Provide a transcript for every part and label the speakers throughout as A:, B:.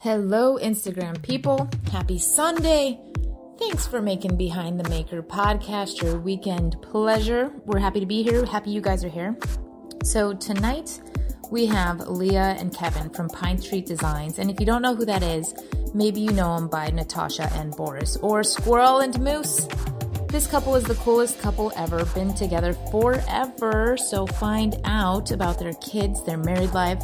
A: Hello, Instagram people. Happy Sunday. Thanks for making Behind the Maker podcast your weekend pleasure. We're happy to be here. Happy you guys are here. So, tonight we have Leah and Kevin from Pine Street Designs. And if you don't know who that is, maybe you know them by Natasha and Boris or Squirrel and Moose. This couple is the coolest couple ever, been together forever. So find out about their kids, their married life,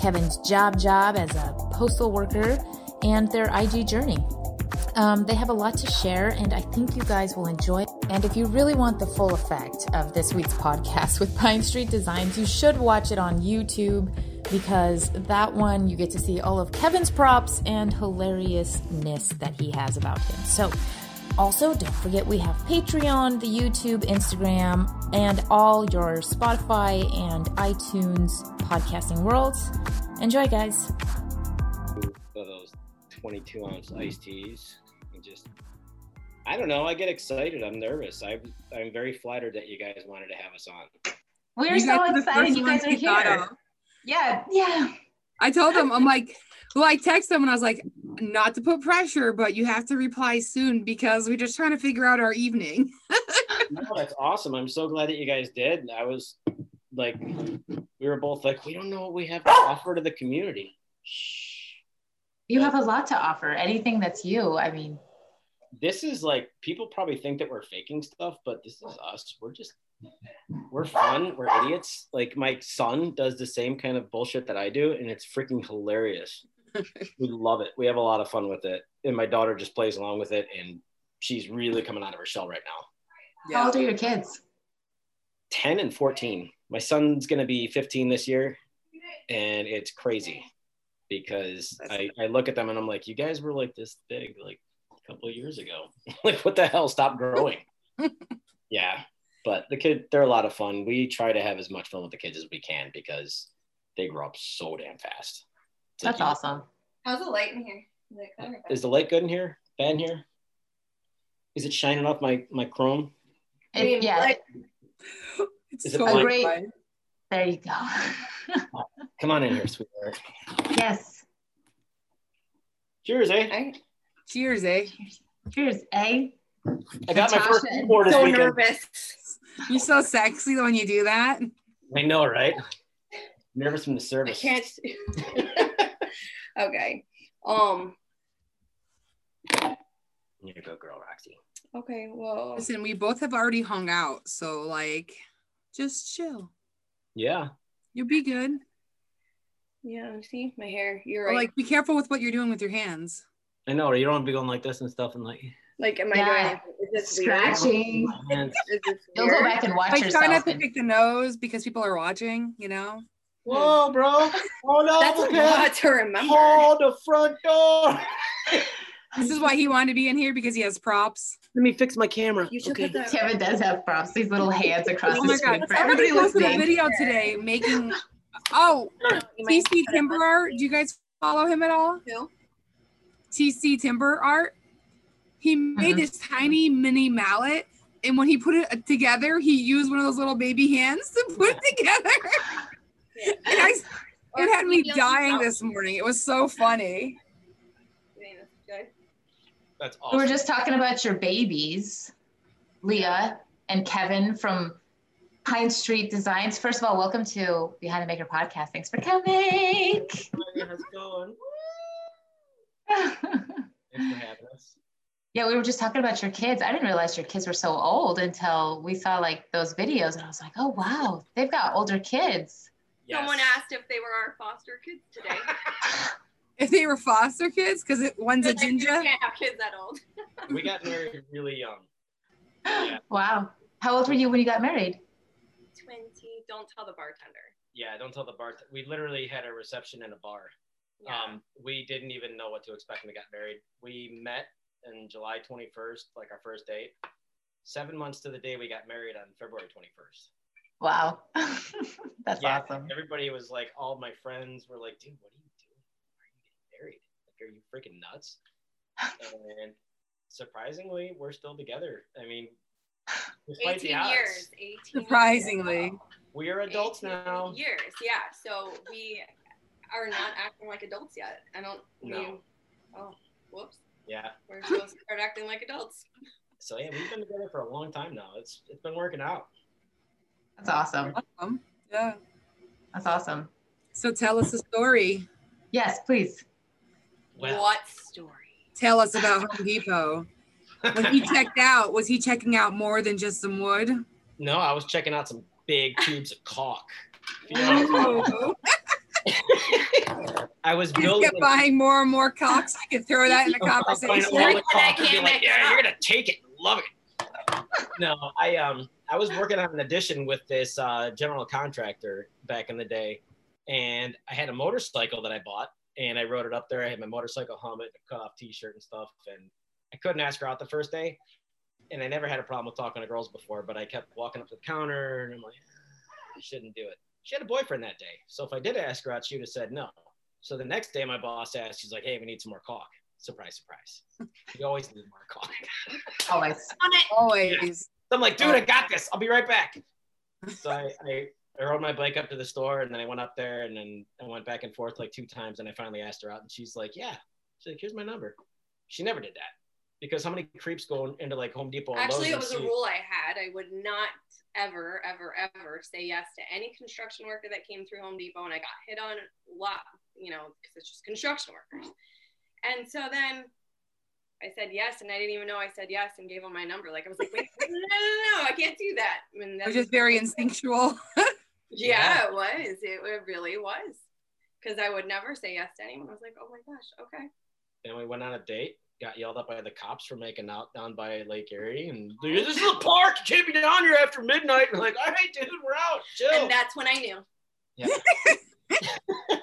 A: Kevin's job job as a postal worker, and their IG journey. Um, they have a lot to share, and I think you guys will enjoy. And if you really want the full effect of this week's podcast with Pine Street Designs, you should watch it on YouTube because that one you get to see all of Kevin's props and hilariousness that he has about him. So also, don't forget we have Patreon, the YouTube, Instagram, and all your Spotify and iTunes podcasting worlds. Enjoy, guys.
B: Those 22 ounce iced teas. And just, I don't know. I get excited. I'm nervous. I, I'm very flattered that you guys wanted to have us on.
C: We're so excited you guys are here. Yeah, yeah.
D: I told them, I'm like, well, I texted them and I was like, not to put pressure, but you have to reply soon because we're just trying to figure out our evening.
B: no, that's awesome. I'm so glad that you guys did. I was like, we were both like, we don't know what we have to offer to the community.
C: You have a lot to offer. Anything that's you. I mean,
B: this is like people probably think that we're faking stuff, but this is us. We're just we're fun. We're idiots. Like my son does the same kind of bullshit that I do, and it's freaking hilarious we love it. We have a lot of fun with it. And my daughter just plays along with it and she's really coming out of her shell right now.
C: Yeah. How old are your kids?
B: 10 and 14. My son's going to be 15 this year. And it's crazy because I, I look at them and I'm like, you guys were like this big like a couple of years ago. like, what the hell? Stop growing. yeah. But the kid, they're a lot of fun. We try to have as much fun with the kids as we can because they grow up so damn fast.
C: That's awesome.
E: How's the light in here?
B: Is, the light good in here? Fan here? Is it shining off my my chrome?
C: It, yeah. Like,
D: it's Is so it great.
C: There you go.
B: oh, come on in here, sweetheart.
C: Yes.
B: Cheers, eh?
D: Cheers, eh?
C: Cheers, eh?
B: I got Natasha, my first keyboard so weekend. nervous.
D: You're so sexy when you do that.
B: I know, right? nervous from the service.
E: I can't. okay. Um.
B: You go, girl, Roxy.
E: Okay. Well.
D: Listen, we both have already hung out, so like, just chill.
B: Yeah.
D: You'll be good.
E: Yeah. See my hair. You're right.
D: like, be careful with what you're doing with your hands.
B: I know. You don't want to be going like this and stuff, and like.
E: Like, am I yeah. doing? Is
C: this scratching? You'll go back and watch like, yourself.
D: Try not to pick the nose because people are watching. You know.
B: Whoa, bro. Hold on.
E: That's a lot to remember.
B: Hold the front door.
D: this is why he wanted to be in here because he has props.
B: Let me fix my camera.
C: You should okay. put Kevin does have props. These little hands across oh the screen. God.
D: For everybody posted a video today making. Oh, TC Timber Art. Do you guys follow him at all?
E: No.
D: TC Timber Art. He made uh-huh. this tiny mini mallet, and when he put it together, he used one of those little baby hands to put it together. And I, it had me dying this morning. It was so funny.
B: That's awesome.
C: We were just talking about your babies, Leah and Kevin from Pine Street Designs. First of all, welcome to Behind the Maker podcast. Thanks for coming.
B: How's it going? Thanks for having us.
C: Yeah, we were just talking about your kids. I didn't realize your kids were so old until we saw like those videos, and I was like, oh wow, they've got older kids.
E: Yes. Someone asked if they were our foster kids today.
D: if they were foster kids, because one's a ginger.
E: can't have kids that old.
B: we got married really young.
C: Yeah. Wow. How old were you when you got married?
E: 20. Don't tell the bartender.
B: Yeah, don't tell the bartender. We literally had a reception in a bar. Yeah. Um, we didn't even know what to expect when we got married. We met in July 21st, like our first date. Seven months to the day we got married on February 21st.
C: Wow. That's yeah, awesome.
B: Everybody was like, all my friends were like, dude, what are you doing? Why are you getting married? Like, are you freaking nuts? and surprisingly, we're still together. I mean,
E: 18 years. 18
D: surprisingly.
B: Years. We are adults now.
E: Years, yeah. So we are not acting like adults yet. I don't. I
B: No.
E: mean, oh, whoops.
B: Yeah.
E: We're supposed to start acting like adults.
B: So yeah, we've been together for a long time now. It's it's been working out.
C: That's awesome.
D: Um, yeah.
C: That's awesome.
D: So tell us a story.
C: Yes, please.
B: Well,
E: what story?
D: Tell us about Home Depot. When he checked out, was he checking out more than just some wood?
B: no, I was checking out some big tubes of caulk. You know, I was
D: he
B: building.
D: kept buying more and more cocks. I could throw that in the conversation.
B: all the
E: That
B: caulk and be
E: can't
B: like, yeah, you're gonna take it, love it. No, I um I was working on an addition with this uh, general contractor back in the day, and I had a motorcycle that I bought, and I wrote it up there. I had my motorcycle helmet, a cut off T-shirt, and stuff, and I couldn't ask her out the first day, and I never had a problem with talking to girls before, but I kept walking up to the counter, and I'm like, I shouldn't do it. She had a boyfriend that day, so if I did ask her out, she would have said no. So the next day, my boss asked, she's like, "Hey, we need some more caulk." Surprise, surprise. You always need more caulk.
C: Always.
E: On it.
D: Always.
B: I'm like, dude, oh. I got this. I'll be right back. So I, I, I rode my bike up to the store and then I went up there and then I went back and forth like two times and I finally asked her out and she's like, yeah. She's like, here's my number. She never did that because how many creeps go into like Home Depot?
E: Actually, it was
B: and
E: a rule I had. I would not ever, ever, ever say yes to any construction worker that came through Home Depot, and I got hit on a lot, you know, because it's just construction workers. And so then I said yes, and I didn't even know I said yes, and gave him my number. Like I was like, wait, no, no, no, no, I can't do that. I mean,
D: It was just very instinctual.
E: Yeah, it was. It, it really was. Because I would never say yes to anyone. I was like, oh my gosh, okay.
B: Then we went on a date, got yelled at by the cops for making out down by Lake Erie. And oh, this is a park. You can't be down here after midnight. We're like, all right, dude, we're out. Chill.
E: And that's when I knew.
B: yeah.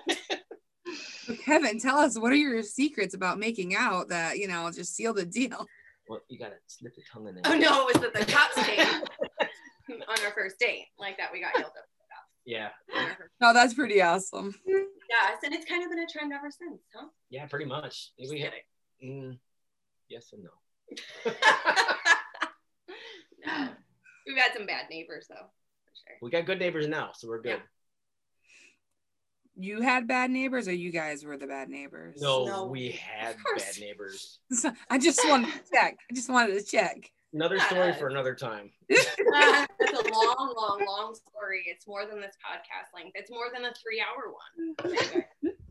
D: So Kevin, tell us what are your secrets about making out that you know just seal the deal?
B: Well, you got to slip your tongue in there.
E: Oh no, it was at the cops came on our first date. Like that, we got yelled at.
B: Yeah.
E: on our
D: No, that's pretty awesome.
E: Yes, and it's kind of been a trend ever since, huh?
B: Yeah, pretty much.
E: Just
B: We had,
E: kidding.
B: mm, yes and no.
E: no. We've had some bad neighbors though, for sure.
B: We got good neighbors now, so we're good.
D: You had bad neighbors, or you guys were the bad neighbors?
B: No,
E: No.
B: we had bad neighbors.
D: I just wanted to check. I just wanted to check.
B: Another story for another time.
E: It's a long, long, long story. It's more than this podcast length. It's more than a three-hour one. Anyway.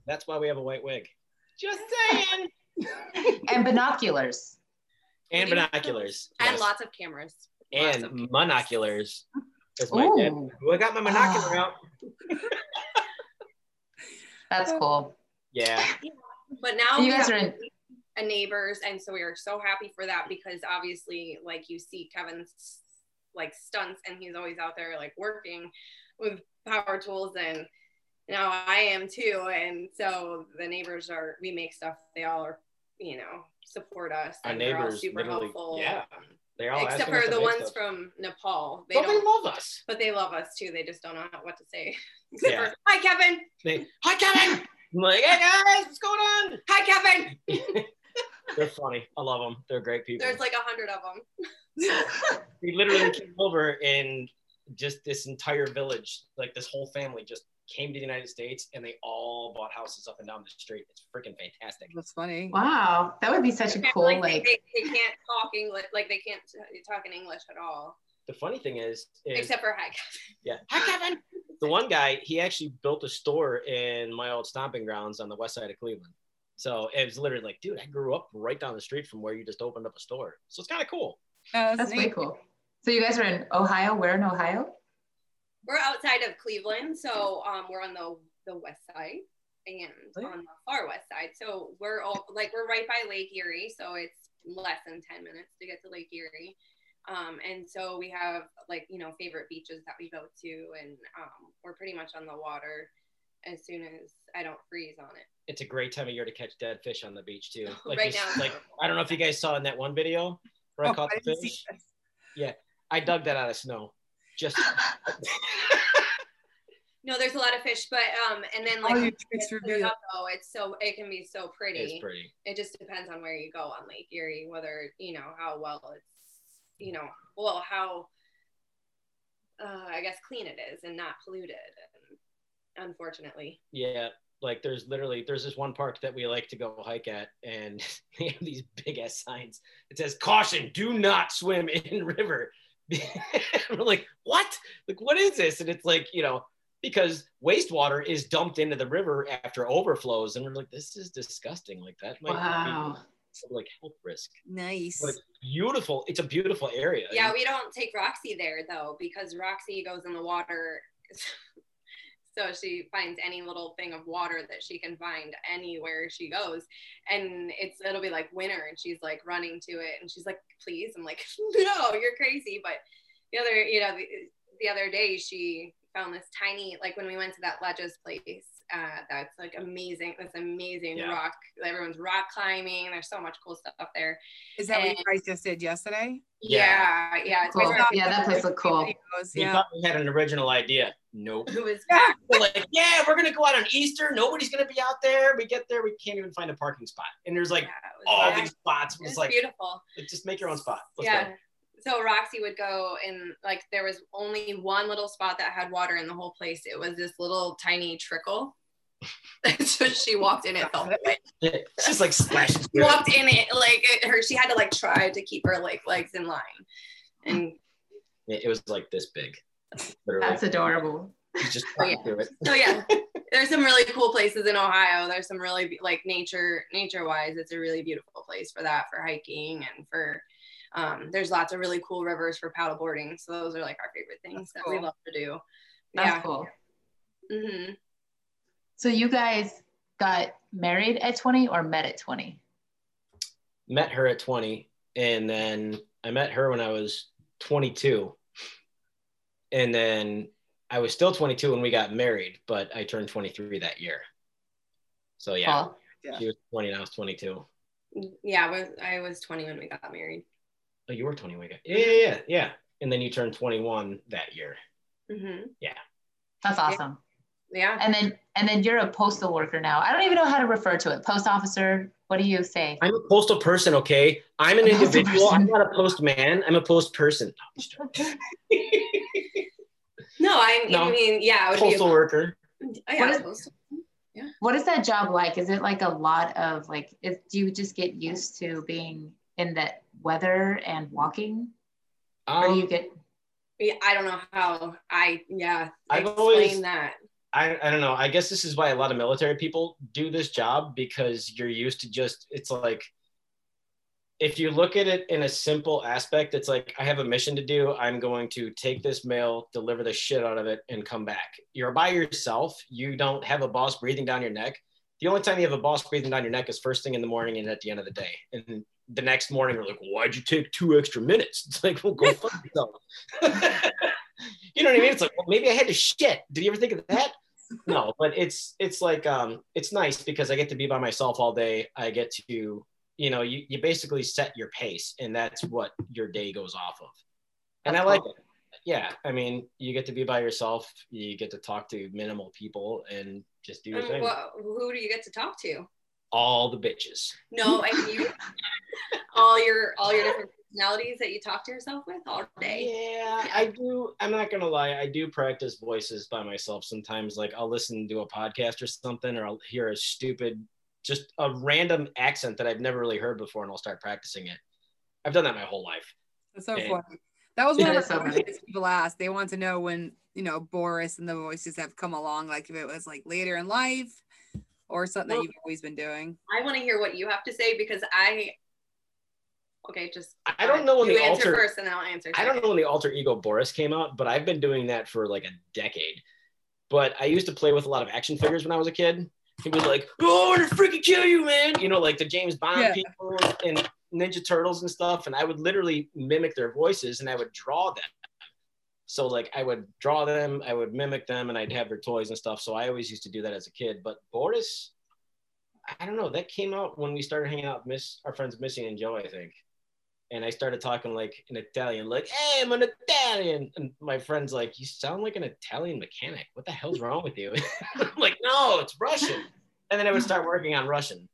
B: That's why we have a white wig. Just saying.
C: And binoculars.
B: And binoculars.
E: And
B: yes.
E: lots of cameras. Lots of
B: And monoculars. As my dad.
C: Ooh.
B: Well, I got my monocular ah. out.
C: That's cool.
B: Yeah.
E: But now
C: You guys are in-
E: a neighbors, and so we are so happy for that because obviously, like you see Kevin's like stunts, and he's always out there like working with power tools, and now I am too. And so the neighbors are we make stuff. They all are, you know, support us.
B: Our
E: and they're all
B: neighbors
E: super helpful.
B: yeah. They're all
E: Except for the ones
B: stuff.
E: from Nepal. They
B: But they
E: don't,
B: love us.
E: but they love us too. They just don't know what to say. Except
B: Yeah.
E: Hi, Kevin.
B: They, hi, Kevin. I'm like, hey guys, what's going on?
E: Hi, Kevin.
B: They're funny. I love them. They're great people.
E: There's like a hundred of them.
B: we literally came over and just this entire village, like this whole family, just came to the United States and they all bought houses up and down the street. It's freaking fantastic.
D: That's funny.
C: Wow. That would be such a cool,
E: like,
C: like,
E: they, they can't talk English, like they can't talk in English at all,
B: The funny thing is, is
E: except for hi. Kevin.
B: Yeah, hi Kevin. The one guy, he actually built a store in my old stomping grounds on the west side of Cleveland. So it was literally like, dude, I grew up right down the street from where you just opened up a store. So it's kind of cool.
D: Yeah,
C: that's
D: neat.
C: way cool. So you guys are in Ohio? Where in Ohio?
E: We're outside of Cleveland, so um, we're on the the west side and
B: Oh, yeah.
E: on the far west side. So we're all like we're right by Lake Erie, so it's less than ten minutes to get to Lake Erie. Um, and so we have like you know favorite beaches that we go to, and um, we're pretty much on the water as soon as I don't freeze on it.
B: It's a great time of year to catch dead fish on the beach too. Like,
E: Right
B: this-
E: now.
B: like I don't know if you guys saw in that one video where I
D: Oh,
B: caught
D: I
B: the
D: didn't see
B: fish.
D: this.
B: I dug that out of snow. Just
E: No, there's a lot of fish, but um, and then like
D: All your
E: when
D: tricks
E: it's put up, though, it's so it can be so pretty.
B: it's pretty.
E: it just depends on where you go on Lake Erie, whether you know how well it's, you know, well how, uh, I guess clean it is and not polluted. And unfortunately,
B: Yeah. Like there's literally there's this one park that we like to go hike at, and they have these big ass signs. It says caution, do not swim in river. we're like, what? Like, what is this? And it's like, you know, because wastewater is dumped into the river after overflows, and we're like, this is disgusting. Like that might
C: Wow.
B: be like health risk.
D: Nice.
B: But it's beautiful. It's a beautiful area.
E: Yeah, we don't take Roxy there though because Roxy goes in the water. So she finds any little thing of water that she can find anywhere she goes. And it's it'll be like winter and she's like running to it and she's like, please. I'm like, no, you're crazy. But the other, you know, the, the other day she found this tiny, like when we went to that Ledges place, uh, that's like amazing. That's amazing
B: Yeah.
E: rock. Everyone's rock climbing. There's so much cool stuff up there.
D: Is that what you
E: and-
D: guys just did yesterday?
E: Yeah, yeah. it's
C: Cool. Yeah, that place looked cool.
D: Videos,
B: We thought we had an original idea. Nope.
E: It was
D: Yeah.
B: We're like, yeah, we're gonna go out on Easter. Nobody's gonna be out there. We get there, we can't even find a parking spot. And there's like
E: yeah,
B: all
E: very-
B: these spots.
E: it
B: It's
E: was
B: like,
E: beautiful.
B: just make your own spot. Let's
E: yeah.
B: go.
E: So Roxy would go and like there was only one little spot that had water in the whole place. It was this little tiny trickle. so she walked in it felt it.
B: Yeah, It's like splashing.
E: She walked in it like it, her. She had to like try to keep her like legs in line, and
B: It it was like this big. Literally.
C: That's adorable.
B: You just
E: Oh, yeah.
B: through it.
E: so yeah, there's some really cool places in Ohio. There's some really like nature nature wise, it's a really beautiful place for that for hiking and for. Um, there's lots of really cool rivers for paddleboarding. So those are like our favorite things
D: That's
E: that we love to do.
C: That's
E: yeah.
C: cool.
E: hmm
C: So you guys got married at 20 or met at 20?
B: Met her at 20, and then I met her when I was 22, and then I was still 22 when we got married, but I turned 23 that year. So yeah,
C: Paul?
B: she was 20 and I was 22.
E: Yeah, I was I was 20 when we got married.
B: Oh, you were 20 when. Yeah, yeah, yeah, yeah. And then you turned 21 that year.
E: hmm Yeah.
C: That's awesome.
E: Yeah.
C: And then and then you're a postal worker now. I don't even know how to refer to it. Post officer. What do you say?
B: I'm a postal person, okay? I'm an
C: A
B: individual.
C: person.
B: I'm not a postman. I'm a post person. No, I'm.
E: No, I,
B: No.
E: Mean, yeah, it would
B: postal
E: be.
B: worker.
E: Yeah,
C: What is-
E: postal.
C: What is that job like? Is it like a lot of like is, do you just get used to being in that weather and walking? Or do you
B: Um,
C: get
E: Yeah, I don't know how I yeah
B: I've
E: explain
B: always-
E: that.
B: I, I don't know. I guess this is why a lot of military people do this job because you're used to just, it's like, if you look at it in a simple aspect, it's like, I have a mission to do. I'm going to take this mail, deliver the shit out of it, and come back. You're by yourself. You don't have a boss breathing down your neck. The only time you have a boss breathing down your neck is first thing in the morning and at the end of the day. And the next morning, you're like, why'd you take two extra minutes? It's like, well, go fuck yourself. you know what I mean? It's like, well, maybe I had to shit. Did you ever think of that? No, but it's it's like um it's nice because I get to be by myself all day. I get to, you know, you, you basically set your pace and that's what your day goes off of. And
C: That's
B: I like
C: cool.
B: it. Yeah. I mean, you get to be by yourself, you get to talk to minimal people and just do your
E: Um,
B: thing.
E: what, who do you get to talk to?
B: All the bitches.
E: No, I mean you. all your all your different personalities that you talk to yourself with all day.
B: Yeah, I do. I'm not gonna lie. I do practice voices by myself sometimes. Like I'll listen to a podcast or something, or I'll hear a stupid, just a random accent that I've never really heard before, and I'll start practicing it. I've done that my whole life.
D: That's so
B: Yeah.
D: funny. That was one
C: That
D: of the
C: so
D: questions people asked. They want to know when, you know, Boris and the voices have come along, like if it was like later in life or something
E: Well-
D: that you've always been doing.
E: I want to hear what you have to say because I. Okay, just
B: I don't know when
E: you
B: the
E: answer
B: alter.
E: first and then I'll answer.
B: I don't know when the alter ego Boris came out, but I've been doing that for like a decade. But I used to play with a lot of action figures when I was a kid. He'd be like, "Oh, I'm gonna freaking kill you, man!" You know, like the James Bond
D: Yeah.
B: people and Ninja Turtles and stuff. And I would literally mimic their voices, and I would draw them. So like I would draw them, I would mimic them, and I'd have their toys and stuff. So I always used to do that as a kid. But Boris, I don't know. That came out when we started hanging out with Miss our friends Missy and Joe, I think and I started talking like in Italian, like, hey, I'm an Italian. And my friend's like, you sound like an Italian mechanic. What the hell's wrong with you? I'm like, no, it's Russian. And then I would start working on Russian.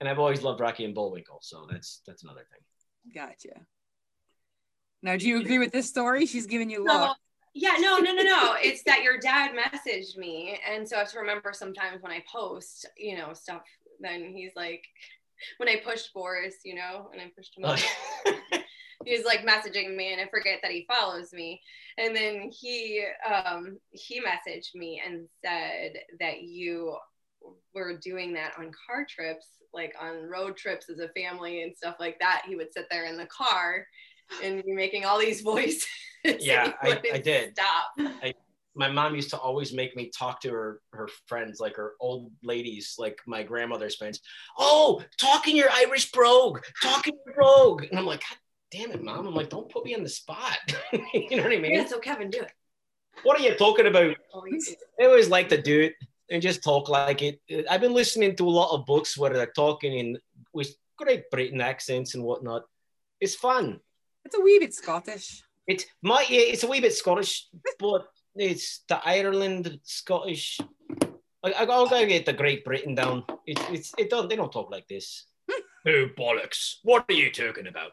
B: And I've always loved Rocky and Bullwinkle. So that's that's another thing.
D: Gotcha. Now, do you agree with this story? She's giving you
E: No,
D: love.
E: Yeah, no, no, no, no. It's that your dad messaged me. And so I have to remember sometimes when I post, you know, stuff, then he's like, when I pushed Boris, you know, and I pushed him up, he's like messaging me and I forget that he follows me. And then he um he messaged me and said that you were doing that on car trips, like on road trips as a family and stuff like that. He would sit there in the car and be making all these voices.
B: Yeah, I, I did.
E: Stop.
B: my mom used to always make me talk to her her friends like her old ladies like my grandmother's friends. Oh talking your irish brogue talking your brogue. And i'm like god damn it mom. I'm like don't put me on the spot. You know what i mean?
E: Yeah, so Kevin, do it.
B: what are you talking about?
E: Oh, you
B: i always like to do it and just talk like it. I've been listening to a lot of books where they're talking in with great britain accents and whatnot. It's fun
D: It's a wee bit Scottish.
B: it's my yeah, it's a wee bit Scottish, but it's the Ireland Scottish. I, I gotta get the Great Britain down. It's it's it don't they don't talk like this. oh bollocks! What are you talking about?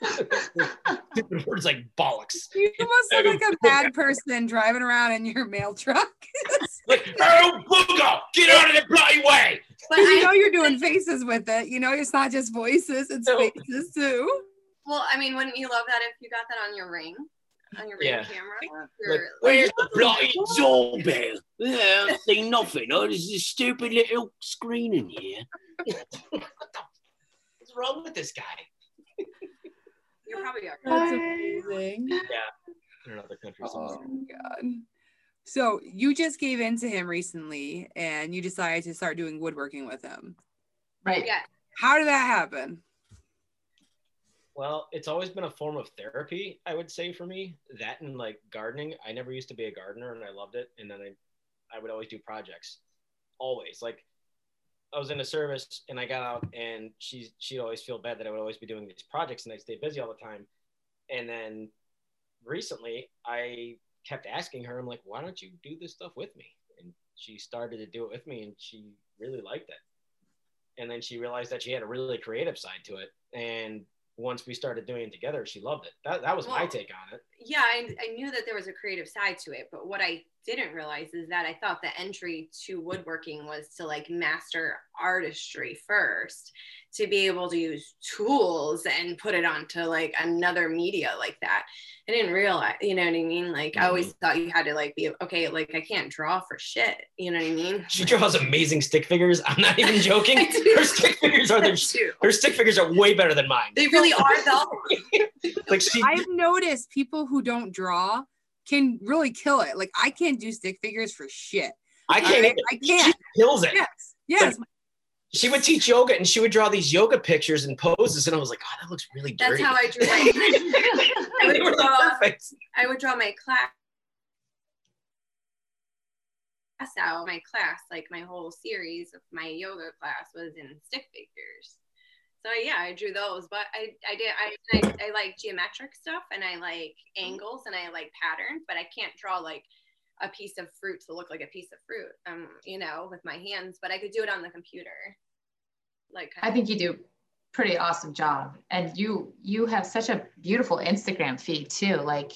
B: Words like bollocks.
D: You must look like a bad person driving around in your mail truck.
B: Like oh booger, get out of the bloody way!
E: But
D: you
E: I,
D: know you're doing faces with it. You know it's not just voices, it's
B: No.
D: faces too.
E: Well, I mean, wouldn't you love that if you got that on your ring, on your ring
B: Yeah.
E: camera?
B: Like,
E: Your-
B: where's the bloody doorbell? Yeah, I see nothing. Oh, there's a stupid little screen in here. what the, what's wrong with this guy?
E: You're probably are.
D: That's amazing. Yeah.
B: In another country
D: Oh my god. So you just gave in to him recently and you decided to start doing woodworking with him.
C: Right.
E: Yeah.
D: How did that happen?
B: Well, it's always been a form of therapy, I would say for me. That and like gardening. I never used to be a gardener and I loved it. And then I, I would always do projects. Always. Like I was in a service and I got out and she she'd always feel bad that I would always be doing these projects and I'd stay busy all the time. And then recently I kept asking her, I'm like, why don't you do this stuff with me? And she started to do it with me and she really liked it. And then she realized that she had a really creative side to it. And once we started doing it together, she loved it. That, that was my take on it.
E: Yeah, I, I knew that there was a creative side to it, but what I didn't realize is that I thought the entry to woodworking was to like master artistry first, to be able to use tools and put it onto like another media like that. I didn't realize, you know what I mean? Like I always mm-hmm. thought you had to like be okay, like I can't draw for shit. You know what I mean?
B: She draws amazing stick figures. I'm not even joking. Her stick figures are
E: I
B: their, her stick figures are way better than mine.
E: They really are though.
B: Like she
D: I've noticed people who don't draw can really kill it. Like I can't do stick figures for shit.
B: I can't
D: I, I can't.
B: she kills it.
D: Yes. Yes.
B: She would teach yoga and she would draw these yoga pictures and poses and I was like, oh, that looks really
E: good.
B: That's
E: how I drew my I
B: They
E: would
B: were
E: draw
B: perfect.
E: I would draw my class out. My class, like my whole series of my yoga class was in stick figures. So yeah, I drew those, but I I did I I, I like geometric stuff and I like angles and I like patterns, but I can't draw like a piece of fruit to look like a piece of fruit. Um, you know, with my hands, but I could do it on the computer. Like
C: I think you do pretty awesome job. And you you have such a beautiful Instagram feed too. Like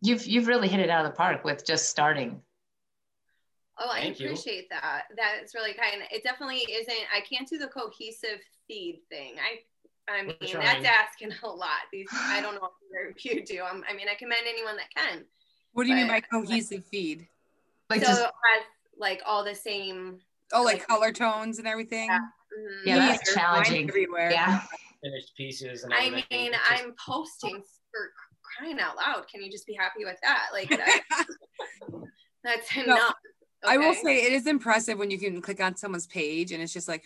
C: you've you've really hit it out of the park with just starting.
E: Oh, I
B: Thank you.
E: appreciate that. That's really kind. It definitely isn't. I can't do the cohesive feed thing. I, I mean, that's asking a lot. These, I don't know if you do. I'm, I mean, I commend anyone that can.
D: What do you mean by
E: But-
D: cohesive feed?
C: Like
E: so
C: just
E: it has like all the same.
D: Oh, like
E: Like-
D: color tones and everything.
E: Yeah. mhm.
C: Yeah, that's challenging.
D: Everywhere.
C: yeah.
B: Finished pieces and
E: I mean, I'm posting for crying out loud. Can you just be happy with that? Like that, that's enough.
D: I will say it is impressive when you can click on someone's page and it's just like,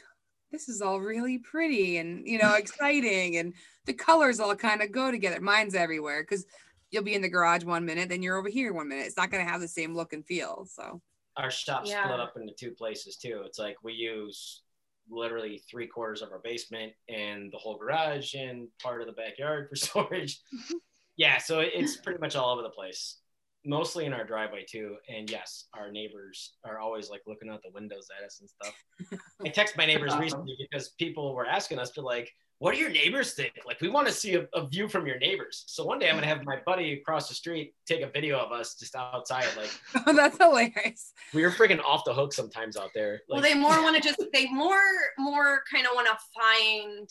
D: this is all really pretty and you know exciting and the colors all kind of go together. Mine's everywhere because you'll be in the garage one minute, then you're over here one minute. It's not going to have the same look and feel. So
B: our shop's
E: Yeah.
B: split up into two places too. It's like we use literally three quarters of our basement and the whole garage and part of the backyard for storage. yeah, so it's pretty much all over the place. Mostly in our driveway too. And yes, our neighbors are always like looking out the windows at us and stuff. I text my neighbors recently because people were asking us to like, what do your neighbors think? Like, we want to see a, a view from your neighbors. So one day I'm gonna have my buddy across the street take a video of us just outside. Like,
D: Oh, that's hilarious.
B: we were freaking off the hook sometimes out there.
E: well, they more want to just they more more kind of want to find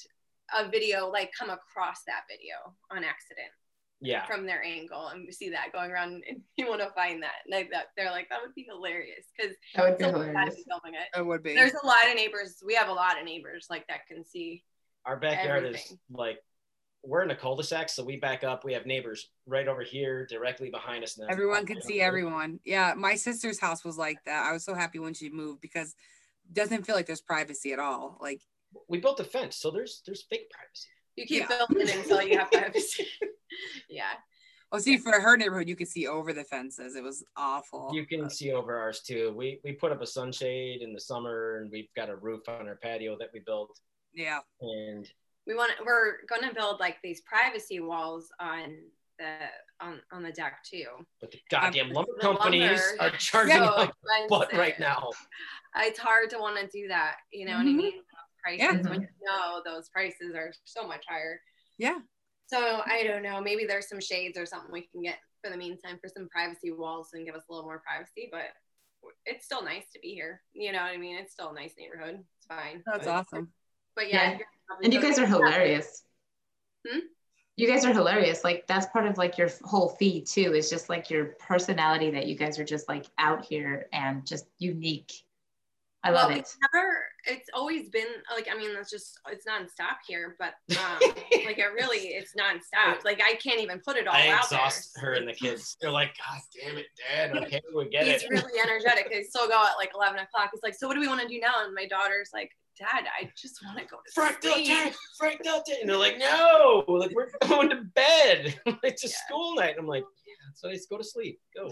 E: a video like come across that video on accident
B: yeah,
E: from their angle and we see that going around and you want to find that like that they're like that would be hilarious because
C: That would be
E: someone's got to
C: hilarious.
E: filming it
D: It would be.
E: there's a lot of neighbors we have a lot of neighbors like that can see
B: our backyard is like we're in a cul-de-sac, so we back up. We have neighbors right over here, directly behind us. Now.
D: Everyone could see everyone. Yeah, my sister's house was like that. I was so happy when she moved because it doesn't feel like there's privacy at all. Like
B: We built a fence, so there's there's fake privacy.
E: You keep
D: Yeah.
E: building until you have to yeah
D: oh, see, for her neighborhood, you could see over the fences. It was awful.
B: You can see over ours too. We we put up a sunshade in the summer, and we've got a roof on our patio that we built.
D: yeah.
B: And
E: we want we're going to build like these privacy walls on the on on the deck too
B: but the goddamn
D: Um,
B: lumber companies
E: lumber
B: are charging
E: so
B: like butt right now.
E: it's hard to want to do that you know what i
D: Mhm.
E: mean prices
D: Yeah.
E: when you know those prices are so much higher
D: Yeah.
E: so i don't know maybe there's some shades or something we can get for the meantime for some privacy walls and give us a little more privacy but it's still nice to be here you know what i mean it's still a nice neighborhood it's fine
D: That's
E: but,
D: awesome.
E: but yeah,
C: Yeah. And you guys are hilarious.
E: Hmm?
C: You guys are hilarious. Like that's part of like your whole feed too. Is just like your personality that you guys are just like out here and just unique. I love
E: well,
C: it.
E: It's never. It's always been like. I mean, that's just. It's nonstop here, but um, like it really, it's nonstop. Like I can't even put it all
B: I
E: out
B: exhaust
E: there.
B: her and the kids. They're like, God damn it, Dad. Okay, we get
E: He's
B: it.
E: really energetic. They still go at like eleven o'clock. He's like, "So what do we want to do now?" And my daughter's like, "Dad, I just want to go to
B: Frank
E: sleep."
B: Dad, Frank Dad. And they're like, no, like we're going to bed. it's a
E: Yeah.
B: school night. I'm like, yeah, so let's go to sleep. Go.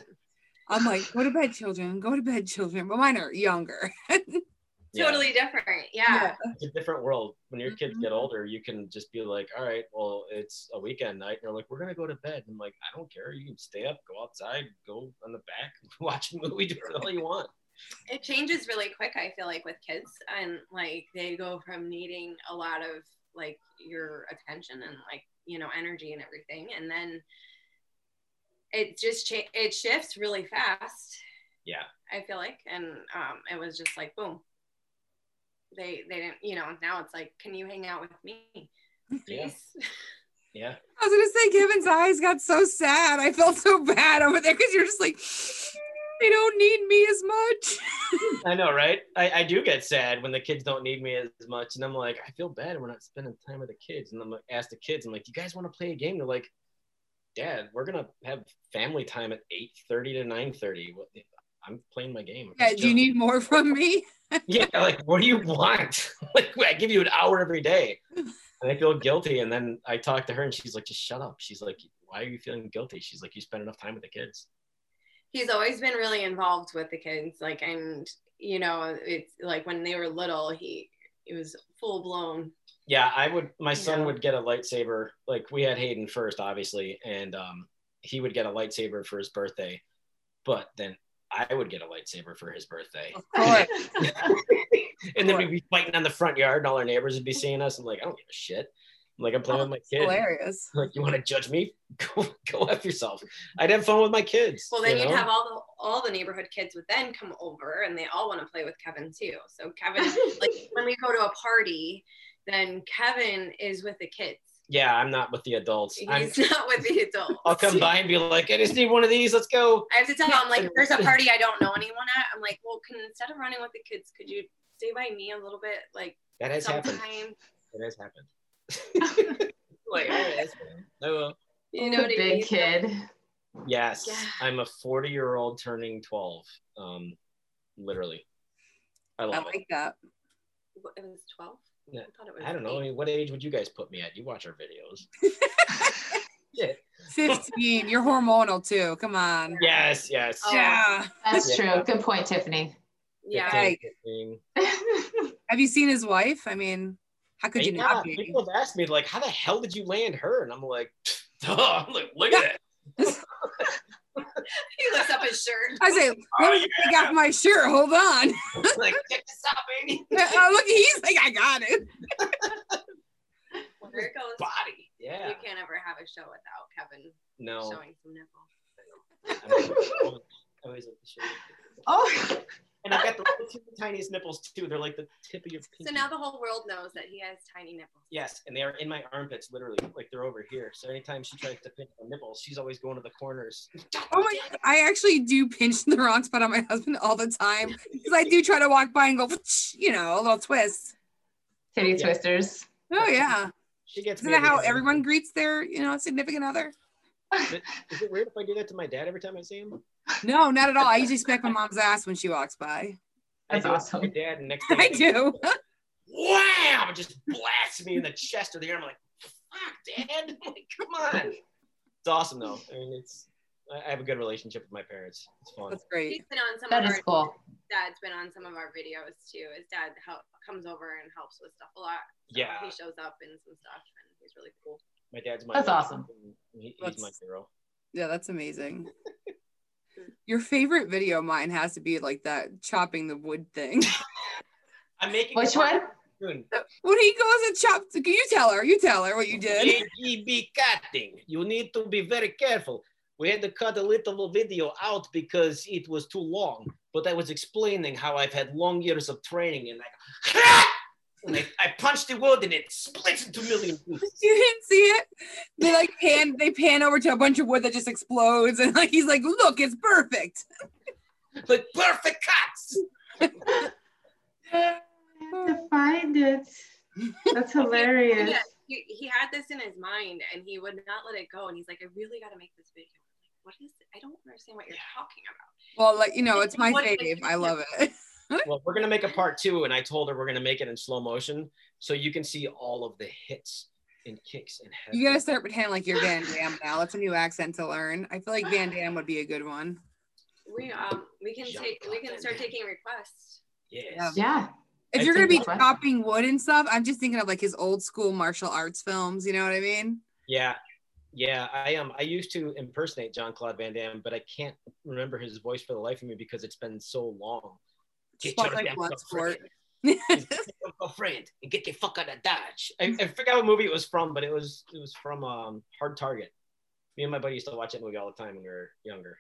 D: I'm like, go to bed, children. Go to bed, children. But mine are younger.
B: Yeah.
E: Totally different. Yeah.
B: It's a different world. When your kids
E: Mm-hmm.
B: get older, you can just be like, all right, well, it's a weekend night. And they're like, we're going to go to bed. I'm like, I don't care. You can stay up, go outside, go on the back, watch a movie, do whatever you want.
E: It changes really quick. I feel like with kids, and like they go from needing a lot of like your attention and like you know energy and everything, and then it just cha- it shifts really fast.
B: Yeah.
E: I feel like, and um, it was just like boom. They they didn't you know now it's like can you hang out with me,
B: Yeah.
E: please?
B: Yeah.
D: I was gonna say Kevin's eyes got so sad. I felt so bad over there because you're just like, they don't need me as much.
B: I know, right? I, I do get sad when the kids don't need me as much. And I'm like, I feel bad and we're not spending time with the kids. And I'm like, ask the kids, I'm like, do you guys want to play a game? They're like, Dad, we're gonna have family time at 8:30 to 9:30. What I'm playing my game.
D: Yeah, do you need more from me?
B: yeah, like what do you want? like I give you an hour every day. And I feel guilty. And then I talk to her and she's like, just shut up. She's like, why are you feeling guilty? She's like, you spend enough time with the kids.
E: he's always been really involved with the kids like and you know it's like when they were little he it was full blown
B: Yeah, I would. My son
E: Yeah.
B: would get a lightsaber. Like we had Hayden first, obviously, and um, he would get a lightsaber for his birthday. But then I would get a lightsaber for his birthday, and then we'd be fighting on the front yard, and all our neighbors would be seeing us. I'm like, I don't give a shit. I'm like, I'm playing with my kid.
D: Hilarious.
B: Like, you want to judge me? Go, go f yourself. I'd have fun with my kids.
E: well then
B: you
E: you'd have all the all the neighborhood kids would then come over and they all want to play with kevin too so kevin like when we go to a party then kevin is with the kids
B: Yeah, I'm not with the adults. I'm,
E: he's not with the adults
B: I'll come by and be like, I just need one of these. Let's go.
E: i have to tell him like there's a party i don't know anyone at i'm like well can instead of running with the kids could you stay by me a little bit like
B: That has happened.
E: sometime
B: It has happened. like, all right, that's fine. I will.
E: you know what
C: big
E: mean?
C: kid.
B: Yes,
E: Yeah.
B: I'm a 40 year old turning 12. Um, literally. I
D: I
B: love it.
D: like that.
E: It was 12
B: Yeah.
E: I thought it was
B: I don't know.
E: Eight.
B: mean, what age would you guys put me at? You watch our videos. yeah.
D: 15. You're hormonal too. Come on.
B: Yes, yes.
E: Oh.
D: Yeah.
C: That's
B: Yeah.
C: true. Good point, Tiffany.
E: yeah
B: 15, 15.
D: Have you seen his wife? I mean, how could you
B: Yeah,
D: not be?
B: people have asked me, like, how the hell did you land her? And I'm like, duh. I'm like, look at it.
E: He lifts up his shirt
D: I say, oh, let me take off my shirt. Hold on.
B: like, check this out, baby.
D: oh, look, he's like, I got it.
E: There it goes.
B: body. Yeah.
E: You can't ever have a show without Kevin
B: No.
E: showing some nipples.
B: I always- I always like to show you.
C: Oh,
B: And I've got the little tiniest nipples too. They're like the tip of your pinky.
E: So now the whole world knows that he has tiny nipples.
B: Yes, and they are in my armpits, literally, like they're over here. So anytime she tries to pinch my nipples, she's always going to the corners.
D: Oh my god, I actually do pinch the wrong spot on my husband all the time because I do try to walk by and go, you know, a little twist.
C: titty
B: Yeah.
C: twisters.
D: Oh yeah,
B: She gets.
D: isn't that how everyone greets their, you know, significant other?
B: Is it weird if I do that to my dad every time I see him?
D: No, not at all. I usually smack my mom's ass when she walks by.
C: That's
B: I do
C: awesome.
B: My dad, and next day,
D: I do.
B: Wham! It just blasts me in the chest or the arm. I'm like, fuck, dad. I'm like, come on. It's awesome though. I mean, it's. I I have a good relationship with my parents. It's fun.
D: That's great.
E: He's been on some
C: That
E: of
C: is
E: our
C: cool.
E: dad's been on some of our videos too. His dad help, comes over and helps with stuff a lot. So
B: Yeah.
E: He shows up in some stuff and he's really cool.
B: My dad's my.
C: That's awesome.
B: He, he's
D: That's-
B: my hero.
D: Yeah, that's amazing. Your favorite video of mine has to be like that chopping the wood thing.
B: I'm making.
C: Which one?
B: cartoon.
D: when he goes and chops, can you tell her? You tell her what you did.
B: AGB cutting. You need to be very careful. We had to cut a little video out because it was too long. But I was explaining how I've had long years of training and like, and I, I punched the wood and it splits into a million pieces.
D: You didn't see it? They like pan, they pan over to a bunch of wood that just explodes, and like he's like, "Look, it's perfect."
B: Like perfect cuts.
C: I have to find it. That's hilarious.
E: Yeah, he, he had this in his mind and he would not let it go. And he's like, I really got to make this video. Like, what is it? I don't understand what you're talking about.
D: Well, like you know, it's my
E: What-
D: fave. I love it.
B: Well, we're gonna make a part two, and I told her we're gonna make it in slow motion so you can see all of the hits and kicks and head.
D: You gotta start pretending like you're Van Damme now. That's a new accent to learn. I feel like Van Damme would be a good one.
E: We um we can
B: Jump
E: take we can start
B: down.
E: taking requests.
B: Yes.
C: Yeah.
D: If
B: I
D: you're gonna be
B: think
C: that's-
D: chopping wood and stuff, I'm just thinking of like his old school martial arts films. You know what I mean?
B: Yeah, yeah. I am. I used to impersonate John Claude Van Damme, but I can't remember his voice for the life of me because it's been so long. Get
D: Spot
B: your
D: like
B: damn
D: blood
B: girlfriend.
D: sport.
B: girlfriend and get the fuck out of Dodge. I, I forgot what movie it was from, but it was it was from um, Hard Target. Me and my buddy used to watch that movie all the time when we were younger.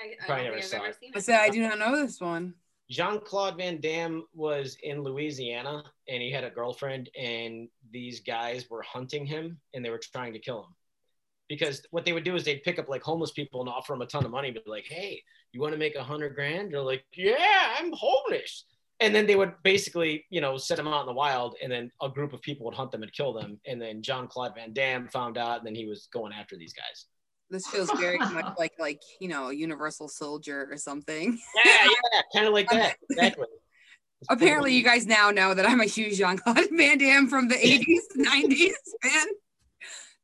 E: I, I
B: Probably never saw
E: I've
B: it.
D: I
E: it.
D: say I do not know this one.
B: Jean Claude Van Damme was in Louisiana and he had a girlfriend, and these guys were hunting him and they were trying to kill him. Because what they would do is they'd pick up like homeless people and offer them a ton of money, be like, hey, you want to make a hundred grand? They're like, yeah, I'm homeless. And then they would basically, you know, set them out in the wild, and then a group of people would hunt them and kill them. And then John Claude Van Damme found out, and then he was going after these guys.
D: This feels very much like like you know Universal Soldier or something.
B: Yeah, yeah, kind of like that. Exactly. It's
D: Apparently, you guys now know that I'm a huge Jean Claude Van Damme from the 80s, 90s fan.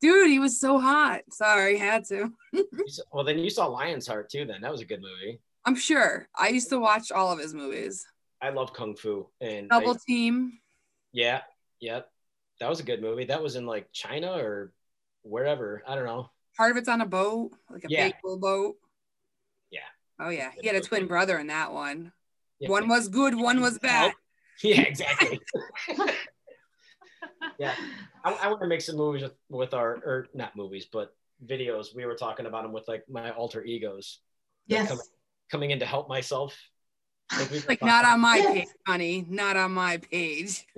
D: Dude, he was so hot. Sorry, had to.
B: Well, then you saw Lionheart too. Then that was a good movie.
D: I'm sure. I used to watch all of his movies.
B: I love kung fu and I-
D: Double Team.
B: yeah, yep, that was a good movie. That was in like China or wherever. I don't know.
D: Part of it's on a boat, like a
B: Yeah.
D: big bull boat.
B: Yeah.
D: Oh yeah, he had a twin brother in that one.
B: Yeah,
D: One was good, one was bad.
B: yeah, exactly. yeah, I, I want to make some movies with, with our or not movies, but videos. We were talking about them with like my alter egos
C: Yes.
B: Come- coming in to help myself. Like,
D: Like not on my
C: Yes.
D: page, honey. Not on my page.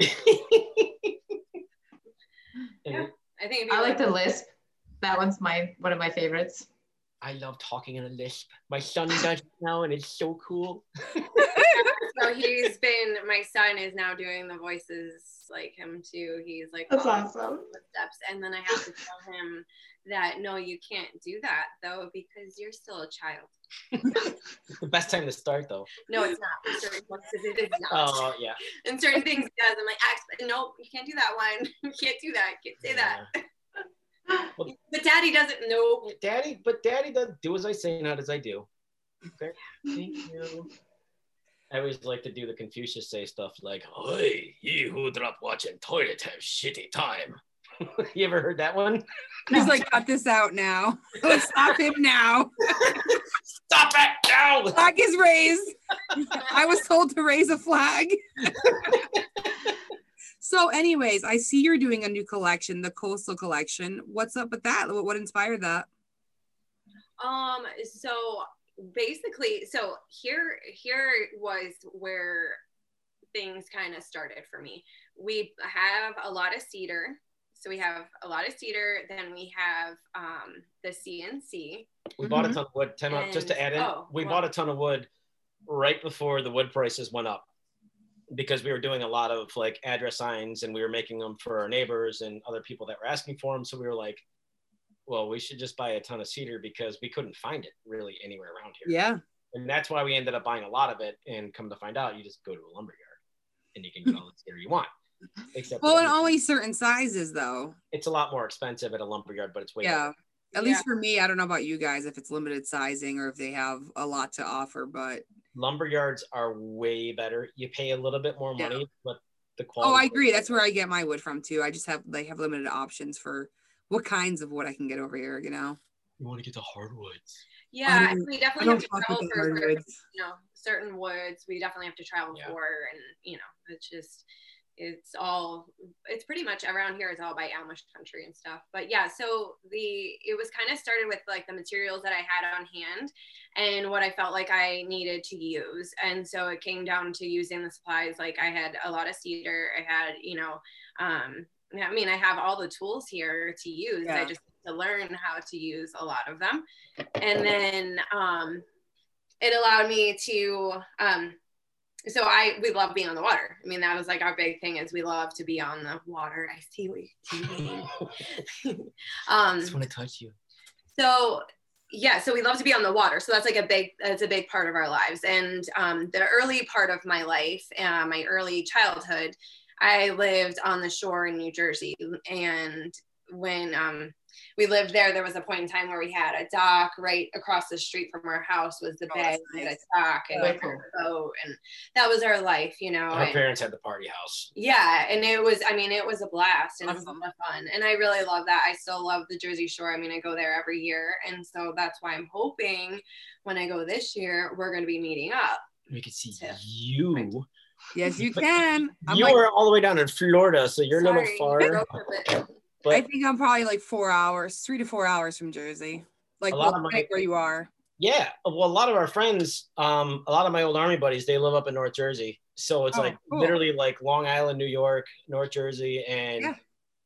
B: And
E: I think
C: I like
E: really
C: the lisp. That one's my one of my favorites.
B: I love talking in a lisp. My son does now, and it's so cool.
E: so he's been my son is now doing the voices like him too he's like
C: That's awesome.
E: the steps and then i have to tell him that no you can't do that though because you're still a child
B: the best time to start, though.
E: no it's not for certain places it is not
B: Oh yeah.
E: and certain things it does i'm like "Ax- no you can't do that one you can't do that you can't say that but daddy doesn't know
B: Daddy, but Daddy does do as I say, not as I do. Okay. Thank you. I always like to do the Confucius say stuff like, Hey, you who drop watching toilet have shitty time. you ever heard that one?
D: He's like, cut this out now. Let's stop him now.
B: Stop it now!
D: Flag is raised. I was told to raise a flag. So, anyways, I see you're doing a new collection, the Coastal Collection. What's up with that? What, what inspired that?
E: Um, so basically, so here here was where things kind of started for me. We have a lot of cedar. So we have a lot of cedar, then we have um, the CNC.
B: We bought a
D: Mhm.
B: ton of wood. Ten up, just to add in,
E: Mm-hmm. Oh,
B: we
E: well-
B: bought a ton of wood right before the wood prices went up because we were doing a lot of like address signs and we were making them for our neighbors and other people that were asking for them. So we were like, well, we should just buy a ton of cedar because we couldn't find it really anywhere around here.
D: Yeah.
B: And that's why we ended up buying a lot of it. And come to find out, you just go to a lumber yard and you can get all the cedar you want. Except
D: Well,
B: that
D: in only certain sizes, though.
B: it's a lot more expensive at a lumber yard, but it's way
D: Yeah.
B: better.
D: At least for me, I don't know about you guys if it's limited sizing or if they have a lot to offer, but
B: lumber yards are way better. You pay a little bit more
D: Yeah.
B: money, but the quality.
D: oh, I agree. That's where I get my wood from too. I just have they have limited options for what kinds of wood I can get over here. You know,
B: You want to get the hardwoods.
E: Yeah,
D: don't-
E: we definitely
D: don't
E: have to travel for certain,
D: hardwoods.
E: you know certain woods. We definitely have to travel
B: Yeah.
E: for, and you know, it's just it's all it's pretty much around here. It's all by Amish country and stuff. But yeah, so the it was kind of started with like the materials that I had on hand and what I felt like I needed to use, and so it came down to using the supplies. Like I had a lot of cedar. I had you know. um I mean, I have all the tools here to use. I
D: Yeah.
E: just to learn how to use a lot of them and then um, it allowed me to um, so i we love being on the water i mean that was like our big thing is we love to be on the water i see what you're doing um,
B: just want to touch you.
E: so yeah so we love to be on the water so that's like a big that's a big part of our lives and um, the early part of my life uh, my early childhood i lived on the shore in new jersey and when um, we lived there there was a point in time where we had a dock right across the street from our house was the
D: Oh,
E: bay
D: that's
E: we a dock and
C: Very
E: we had
C: cool.
E: a boat and that was our life you know
B: Our
E: and-
B: parents had the party house.
E: yeah and it was i mean it was a blast and it was
D: Awesome.
E: lot fun and i really love that i still love the jersey shore i mean i go there every year and so that's why i'm hoping when i go this year we're going to be meeting up
B: We could see
E: Yeah.
B: you.
D: Yes, you can. I'm
B: you
D: like,
B: are all the way down in Florida, so you're a little
E: Sorry,
B: far.
E: road trip it.
B: But
D: I think I'm probably like four hours, three to four hours from Jersey, like
B: my-
D: where you are.
B: yeah, well, a lot of our friends, um, a lot of my old army buddies, they live up in North Jersey. So it's
D: Oh,
B: like
D: cool.
B: literally like Long Island, New York, North Jersey, and
D: Yeah.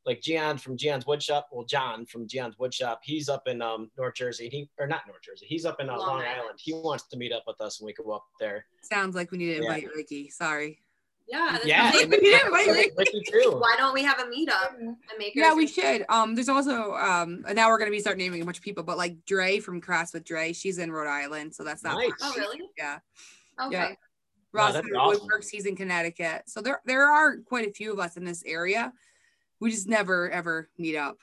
B: Like Gian from Gian's Woodshop. Well, John from Gian's Woodshop, he's up in um, North Jersey. He or not North Jersey. He's up in uh,
E: Long
B: Long,
E: Island.
B: Island. He wants to meet up with us and we go up there.
D: Sounds like we need to
B: Yeah.
D: invite Ricky. Sorry.
E: yeah that's
B: Yeah,
E: the.
D: Yeah, why-
B: Ricky Ricky too.
E: why don't we have a meetup and
D: Yeah, we should. Um, there's also um, and now we're gonna be start naming a bunch of people, but like Dre from Crass with Dre, she's in Rhode Island, so that's not
B: Nice.
E: oh really
D: yeah.
E: okay
D: Yeah. Ross
B: that'd
D: from
B: awesome.
D: Woodworks, he's in Connecticut. So there there are quite a few of us in this area. We just never ever meet up.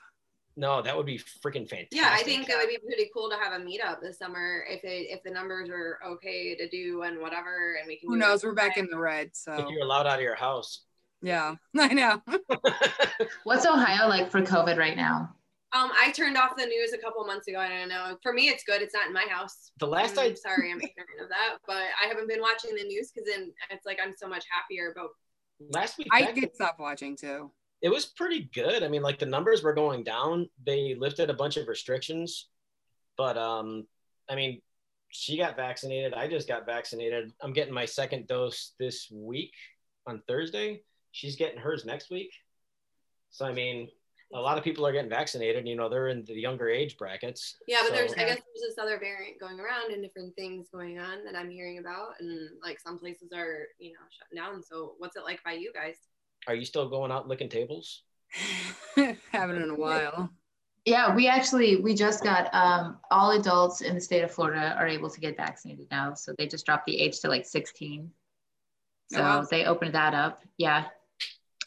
B: No, that would be freaking fantastic.
E: yeah i think it would be pretty cool to have a meetup this summer if it if the numbers are okay to do and whatever and we can
D: Who knows? We're back
E: outside.
D: in the red.
B: if
D: So
B: you're allowed out of your house.
D: yeah, I know.
C: What's Ohio like for COVID right now?
E: Um, I turned off the news a couple months ago. I don't know. For me, it's good. It's not in my house.
B: the last
E: I'm
B: I
E: sorry, I'm ignorant of that, but I haven't been watching the news because then it's like I'm so much happier about.
B: last week
D: I
B: back,
D: did stop watching too.
B: It was pretty good. I mean, like the numbers were going down. They lifted a bunch of restrictions, but um, I mean, she got vaccinated. I just got vaccinated. I'm getting my second dose this week on Thursday. She's getting hers next week. So I mean, a lot of people are getting vaccinated. You know, they're in the younger age brackets.
E: Yeah, but there's I guess there's this other variant going around and different things going on that I'm hearing about, and like some places are you know shut down. So what's it like by you guys?
B: Are you still going out licking tables?
D: Haven't in a while.
C: Yeah, we actually we just got um, all adults in the state of Florida are able to get vaccinated now. So they just dropped the age to like 16. So
D: Oh, wow.
C: they opened that up. Yeah.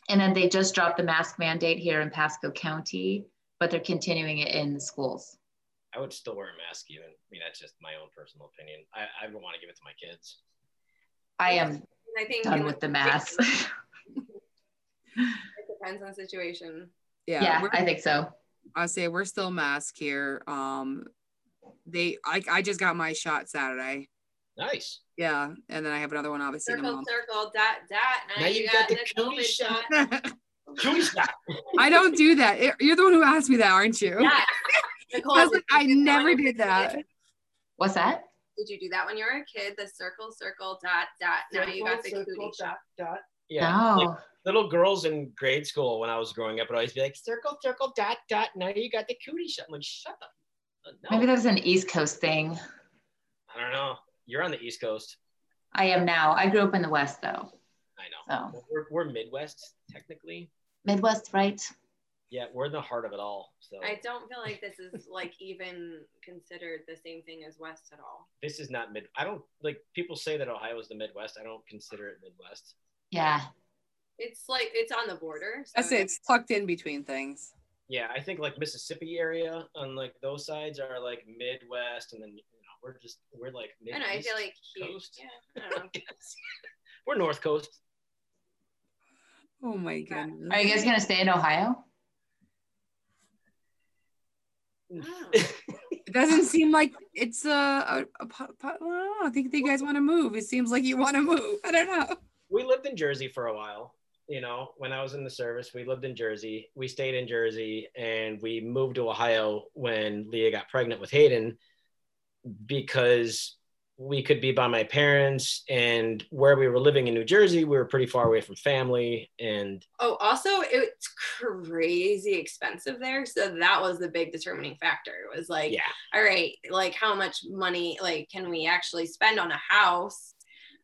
C: And then they just dropped the mask mandate here in Pasco County, but they're continuing it in the schools.
B: I would still wear a mask even. I mean, that's just my own personal opinion. I, I would want to give it to my kids.
C: I am
E: I think
C: done with the mask.
E: It depends on the situation.
D: Yeah,
C: yeah, I think so.
D: I say we're still masked here. Um, they I I just got my shot Saturday.
B: Nice.
D: Yeah, and then I have another one obviously in a
E: Circle, circle, dot, dot. Now,
B: Now
E: you
B: you
E: got,
B: got the
E: the
B: cootie
E: COVID
B: shot.
E: shot.
B: Cootie shot.
D: I don't do that. It- You're the one who asked me that, aren't you?
E: Yeah. Nicole,
D: I like, I
E: you do that
D: never did
E: were
D: that.
C: What's that?
E: Did you do that when you were a kid? The circle, circle, dot, dot. Now you got the cootie shot. Dot.
B: Yeah. like,
C: No.
B: Little girls in grade school when I was growing up would always be like, circle, circle, dot, dot. Now you got the cootie shot. I'm like, shut up. No,
C: Maybe that was an East Coast thing.
B: I don't know. You're on the East Coast.
C: I am now. I grew up in the West though.
B: I know.
C: So
B: Well, We're, we're Midwest, technically.
C: Midwest, right?
B: Yeah, we're in the heart of it all. So
E: I don't feel like this is like even considered the same thing as West at all.
B: this is not mid. I don't like people say that Ohio is the Midwest. I don't consider it Midwest.
C: Yeah.
E: It's like it's on the border. So
D: That's it. It's tucked in between things.
B: Yeah, I think like Mississippi area on like those sides are like Midwest, and then you know we're just we're like
E: I know. I feel like he,
B: Coast.
E: yeah. I
B: we're North Coast.
D: Oh my goodness.
C: Are you guys gonna stay in Ohio?
E: Oh.
D: It doesn't seem like it's a, a, a po- po- I don't know. I think you guys want to move. It seems like you want to move. I don't know.
B: we lived in Jersey for a while. You know, when I was in the service, we lived in Jersey. We stayed in Jersey and we moved to Ohio when Leah got pregnant with Hayden because we could be by my parents and where we were living in New Jersey, we were pretty far away from family and
E: Oh, also, it's crazy expensive there. So that was the big determining factor. It was like,
B: yeah,
E: all right, like how much money, like, can we actually spend on a house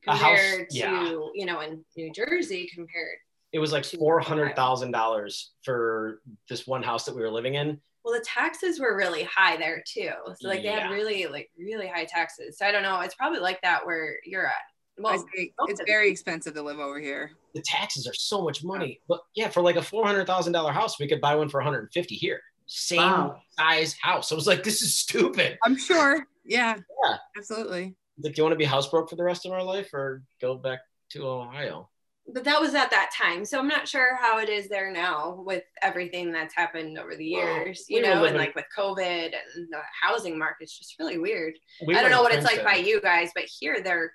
B: A house,
E: compared to,
B: yeah.
E: you know, in New Jersey compared?
B: It was like four hundred thousand dollars for this one house that we were living in.
E: Well, the taxes were really high there too. So like they
B: Yeah.
E: had really, like really high taxes. So I don't know. It's probably like that where you're at. Well,
D: say
E: most
D: it's very expensive to live over here.
B: The taxes are so much money, but yeah, for like a four hundred thousand dollar house, we could buy one for one hundred and fifty here. Same
C: Wow.
B: size house. I was like, this is stupid.
D: I'm sure. Yeah.
B: Yeah.
D: Absolutely.
B: Like, do you want to be housebroke for the rest of our life or go back to Ohio?
E: But that was at that time. So I'm not sure how it is there now with everything that's happened over the
B: Well,
E: years,
B: we
E: you
B: were
E: know, and like with COVID and the housing market's just really weird.
B: We
E: I don't know what it's like by you guys, but here they're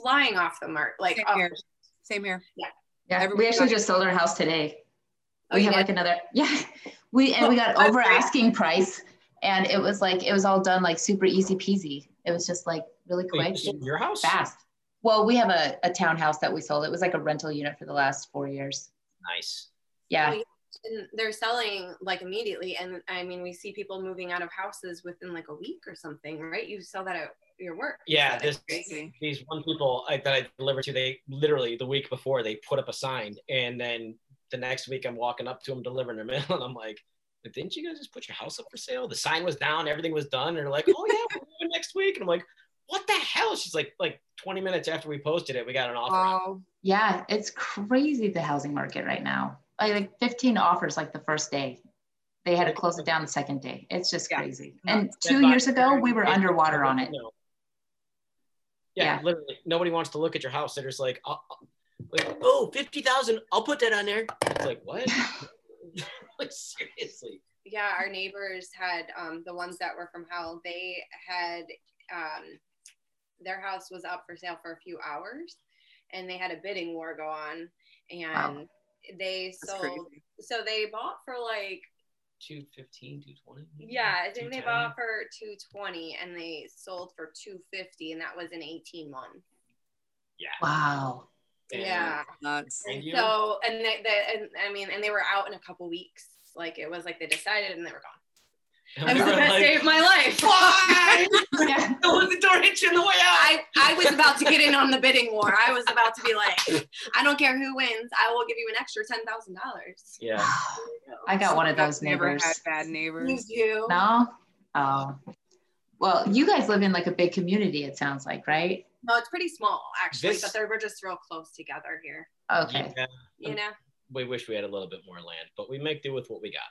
E: flying off the mark. Like,
D: Same
E: off-
D: here. Same here.
C: Yeah.
D: Everybody
C: we actually just sold our house today.
E: Oh,
C: We
E: you
C: have
E: did?
C: like another yeah. We and we got over asking price and it was like it was all done like super easy peasy. It was just like really
B: Wait,
C: quick
B: you your house?
C: fast. Well, we have a, a townhouse that we sold. It was like a rental unit for the last four years.
B: Nice.
C: Yeah.
E: Well, and they're selling like immediately. And I mean, we see people moving out of houses within like a week or something, right? You sell that at your work.
B: Yeah, this these one people I, that I delivered to, they literally the week before they put up a sign, and then the next week I'm walking up to them delivering their mail, and I'm like, "But didn't you guys just put your house up for sale? The sign was down, everything was done, and they're like, "Oh yeah, we're moving next week," and I'm like, "What the hell?" She's like, like 20 minutes after we posted it, we got an offer.
D: Oh,
C: Yeah. It's crazy the housing market right now. I like 15 offers like the first day. They had to close it down the second day. It's just
D: Yeah.
C: crazy. And
B: That
C: two years ago, we were underwater on it.
B: Yeah,
C: Yeah.
B: literally, nobody wants to look at your house. They're just like, oh, like, oh, 50,000, I'll put that on there. It's like, what? like, seriously.
E: yeah our neighbors had um, the ones that were from hell they had um, their house was up for sale for a few hours and they had a bidding war go on and
C: Wow.
E: they
D: that's
E: sold
D: crazy.
E: so they bought for like
B: 215, 220?
E: yeah i think they bought for 220 and they sold for 250 and that was in 18 months
B: Yeah.
C: Wow.
B: And-
E: yeah
D: Nuts.
E: So and they, they and i mean and they were out in a couple weeks like it was like they decided and they were gone
B: And
E: it was the best
B: like,
E: day of my life
B: Why?
C: Yeah.
B: Don't the door hit you in the way out.
E: I, I was about to get in on the bidding war. I was about to be like, I don't care who wins. I will give you an extra ten thousand dollars.
B: Yeah.
C: I got one of those
D: Never
C: neighbors.
D: had bad
E: You
D: neighbors.
E: do.
C: No? Oh. Well, you guys live in like a big community, it sounds like, right?
E: No, it's pretty small actually,
B: This-
E: but they're we're just real close together here.
C: Okay.
B: Yeah.
E: You know?
B: We wish we had a little bit more land, but we make do with what we got.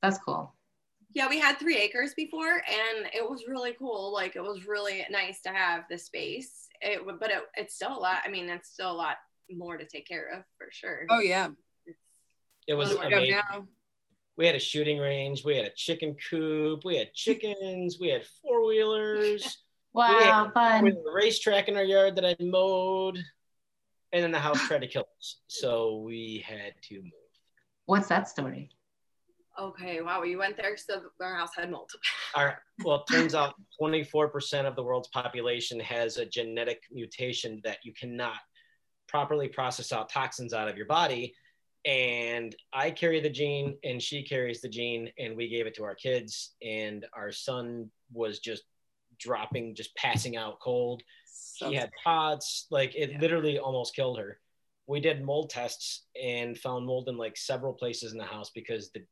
C: That's cool.
E: Yeah, we had three acres before, and it was really cool. Like it was really nice to have the space. It but it, it's still a lot. I mean, it's still a lot more to take care of for sure.
D: Oh yeah.
B: It was
D: we
B: amazing. We had a shooting range. We had a chicken coop. We had chickens. we had four wheelers.
C: Wow,
B: We
C: fun.
B: had a racetrack in our yard that I mowed. And then the house tried to kill us. So we had to move.
C: What's that story?
E: Okay, wow, you went there, so our house had mold.
B: All right. well, it turns out 24% of the world's population has a genetic mutation that you cannot properly process out toxins out of your body. And I carry the gene, and she carries the gene, and we gave it to our kids. And our son was just dropping, just passing out cold. He had POTS, like it
D: Yeah.
B: literally almost killed her. We did mold tests and found mold in like several places in the house because the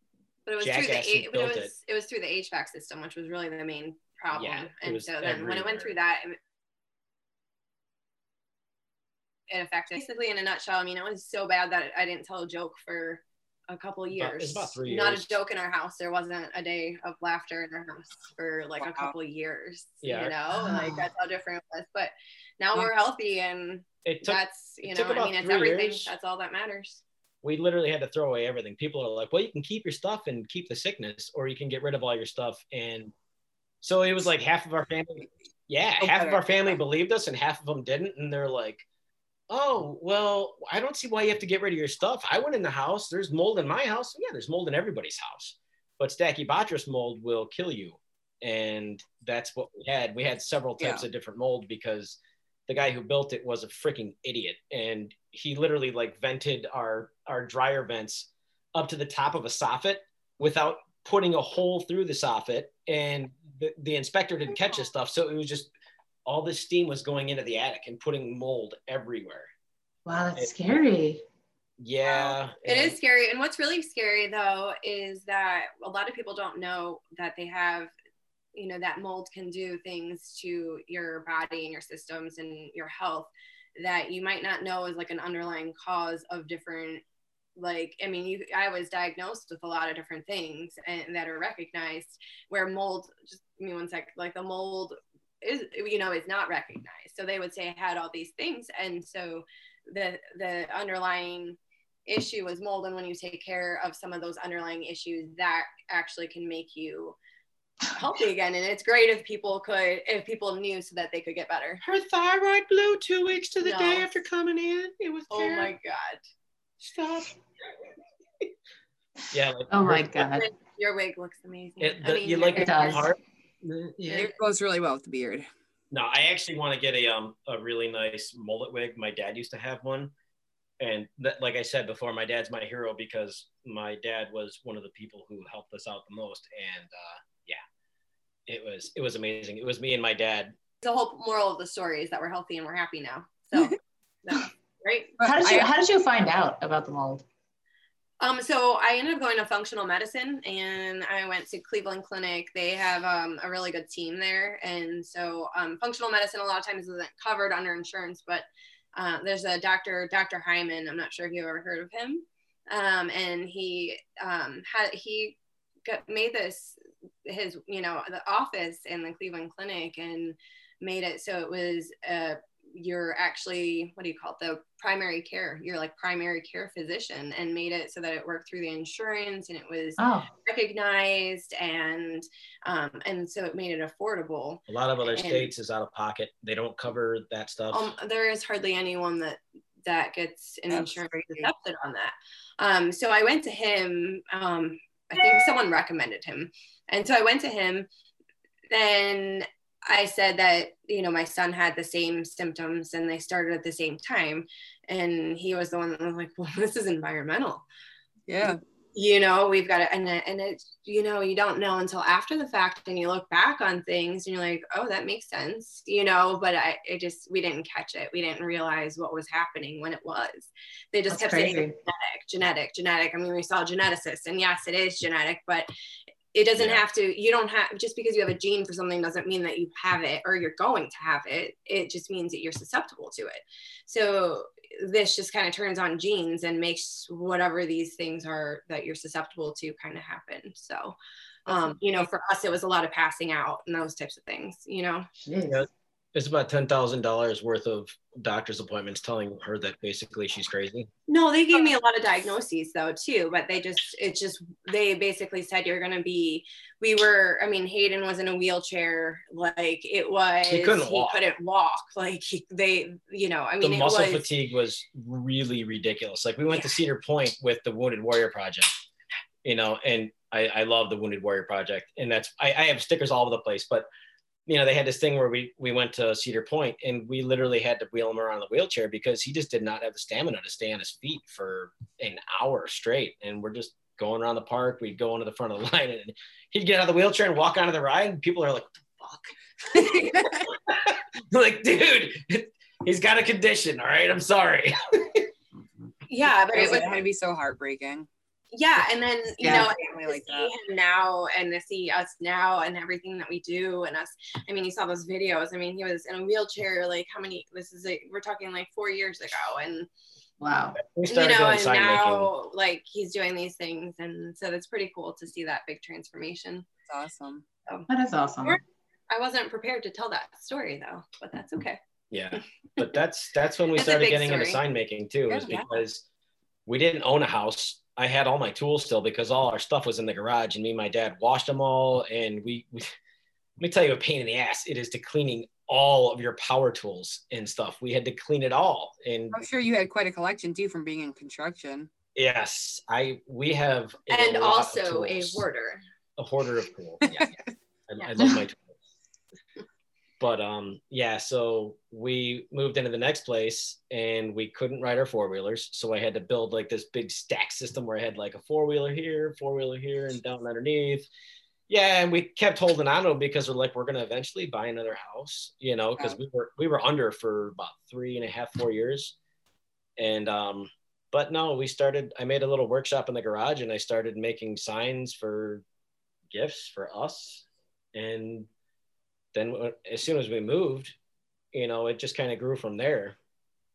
E: But it was through the
B: Jackass
E: but it was it was through the HVAC system, which was really the main problem.
B: Yeah,
E: and so then when it went through that, it, it affected. Basically, in a nutshell, I mean, it was so bad that I didn't tell a joke for a couple
B: About-
E: years.
B: it's about three years.
E: Not a joke in our house. There wasn't a day of laughter in our house for like a
D: Wow.
E: couple years.
B: Yeah.
E: You know, like that's how different it was. But now
D: Yeah.
E: we're healthy and
B: it took
E: that's you know, I mean, it's everything.
B: years.
E: That's all that matters.
B: We literally had to throw away everything. People are like, well, you can keep your stuff and keep the sickness, or you can get rid of all your stuff. And so it was like half of our family, yeah,
D: Oh,
B: half of our family believed us and half of them didn't. And they're like, oh, well, I don't see why you have to get rid of your stuff. I went in the house, there's mold in my house. Yeah, there's mold in everybody's house. But Stachybotrys mold will kill you. And that's what we had. We had several types of different mold because the guy who built it was a freaking idiot and he literally like vented our our dryer vents up to the top of a soffit without putting a hole through the soffit and the, the inspector didn't catch this stuff so it was just all this steam was going into the attic and putting mold everywhere
C: Wow,
B: It-
C: that's scary.
B: yeah
E: It
B: and-
E: is scary. And what's really scary though is that a lot of people don't know that they have, you know, that mold can do things to your body and your systems and your health that you might not know is like an underlying cause of different like i mean you i was diagnosed with a lot of different things and that are recognized where mold just give me one sec like the mold is you know is not recognized. So they would say i had all these things. And so the the underlying issue is mold. And when you take care of some of those underlying issues that actually can make you healthy again and it's great if people could if people knew so that they could get better
B: her thyroid blew two weeks to the
E: No.
B: day after coming in it was
E: oh
B: terrible.
E: my god
B: stop yeah like,
C: Oh my
B: her-
C: god.
E: your wig looks amazing
B: it,
E: I mean,
B: you like
C: It
B: the
C: does.
B: part yeah
D: It goes really well with the beard.
B: No, I actually want to get a um a really nice mullet wig. My dad used to have one, and that, like I said before, my dad's my hero because my dad was one of the people who helped us out the most. And uh, yeah, it was it was amazing. It was me and my dad.
E: the whole moral of the story is that we're healthy and we're happy now so no, right
C: How did you
D: I-
C: how did you find out about the mold?
E: Um, so I ended up going to functional medicine and I went to Cleveland Clinic. They have um, a really good team there. And so um, functional medicine a lot of times isn't covered under insurance, but uh, there's a doctor, Dr. Hyman. I'm not sure if you've ever heard of him. Um, and he um, had, he got, made this, his, you know, the office in the Cleveland Clinic and made it so it was, uh, you're actually, what do you call it? The primary care, you're like primary care physician and made it so that it worked through the insurance and it was
C: Oh,
E: recognized and um, and so it made it affordable.
B: A lot of other
E: And-
B: states is out of pocket. They don't cover that stuff.
E: Um, there is hardly anyone that that gets an insurance accepted on that. Um, so I went to him. I think someone recommended him, and so I went to him. Then I said that you know my son had the same symptoms and they started at the same time, and he was the one that was like, "Well, this is environmental."
D: Yeah.
E: You know we've got to and, it- and it's you know you don't know until after the fact and you look back on things and you're like oh that makes sense you know but i it just we didn't catch it. We didn't realize what was happening when it was. They just
C: that's
E: kept saying
C: genetic
E: genetic genetic. I mean we saw geneticists and yes it is genetic but it doesn't
B: Yeah.
E: have to you don't have just because you have a gene for something doesn't mean that you have it or you're going to have it. It just means that you're susceptible to it. So this just kind of turns on genes and makes whatever these things are that you're susceptible to kind of happen so um you know for us it was a lot of passing out and those types of things you know.
B: Yeah. It's about ten thousand dollars worth of doctor's appointments telling her that basically she's crazy.
E: No, they gave me a uh, lot of diagnoses though too, but they just it's just they basically said you're gonna be we were I mean Hayden was in a wheelchair like it was
B: He couldn't walk.
E: couldn't walk like he, they you know I mean
B: the
E: it
B: muscle
E: was
B: fatigue was really ridiculous. Like we went to Cedar Point with the Wounded Warrior Project, you know, and I, I love the Wounded Warrior Project, and that's I, I have stickers all over the place. But you know, they had this thing where we we went to Cedar Point, and we literally had to wheel him around in the wheelchair because he just did not have the stamina to stay on his feet for an hour straight. And we're just going around the park. We'd go into the front of the line, and he'd get out of the wheelchair and walk onto the ride, and people are like, "What the fuck?" like, dude, he's got a condition. All right, I'm sorry.
E: yeah but it
D: Crazy.
E: was
D: It had to be so heartbreaking.
E: Yeah and then you
D: Yeah,
E: know
D: definitely like
E: see him now and to see us now and everything that we do and us i mean you saw those videos i mean he was in a wheelchair like how many this is a, we're talking like four years ago and
C: Wow.
B: We
E: you know
B: doing
E: and
B: sign making.
E: now like he's doing these things and so that's pretty cool to see that big transformation
D: It's awesome.
C: That is awesome.
E: i wasn't prepared to tell that story though but that's okay
B: Yeah, but that's that's when we
E: It's a
B: started
E: big
B: getting into sign making too, is
D: Yeah.
B: because we didn't own a house. I had all my tools still because all our stuff was in the garage, and me and my dad washed them all. And we, we let me tell you, a pain in the ass it is to cleaning all of your power tools and stuff. We had to clean it all, and
D: I'm sure you had quite a collection too from being in construction.
B: yes, I we have
E: and
B: lot
E: also a hoarder
B: a hoarder of tools. Yeah, yeah. I, I love my tools. But um, yeah, so we moved into the next place and we couldn't ride our four wheelers. So I had to build like this big stack system where I had like a four wheeler here, four wheeler here, and down underneath. Yeah, and we kept holding on to them because we're like, we're gonna eventually buy another house, you know, because we were we were under for about three and a half, four years. And um, but no, we started, I made a little workshop in the garage and I started making signs for gifts for us. And then as soon as we moved, you know, it just kind of grew from there.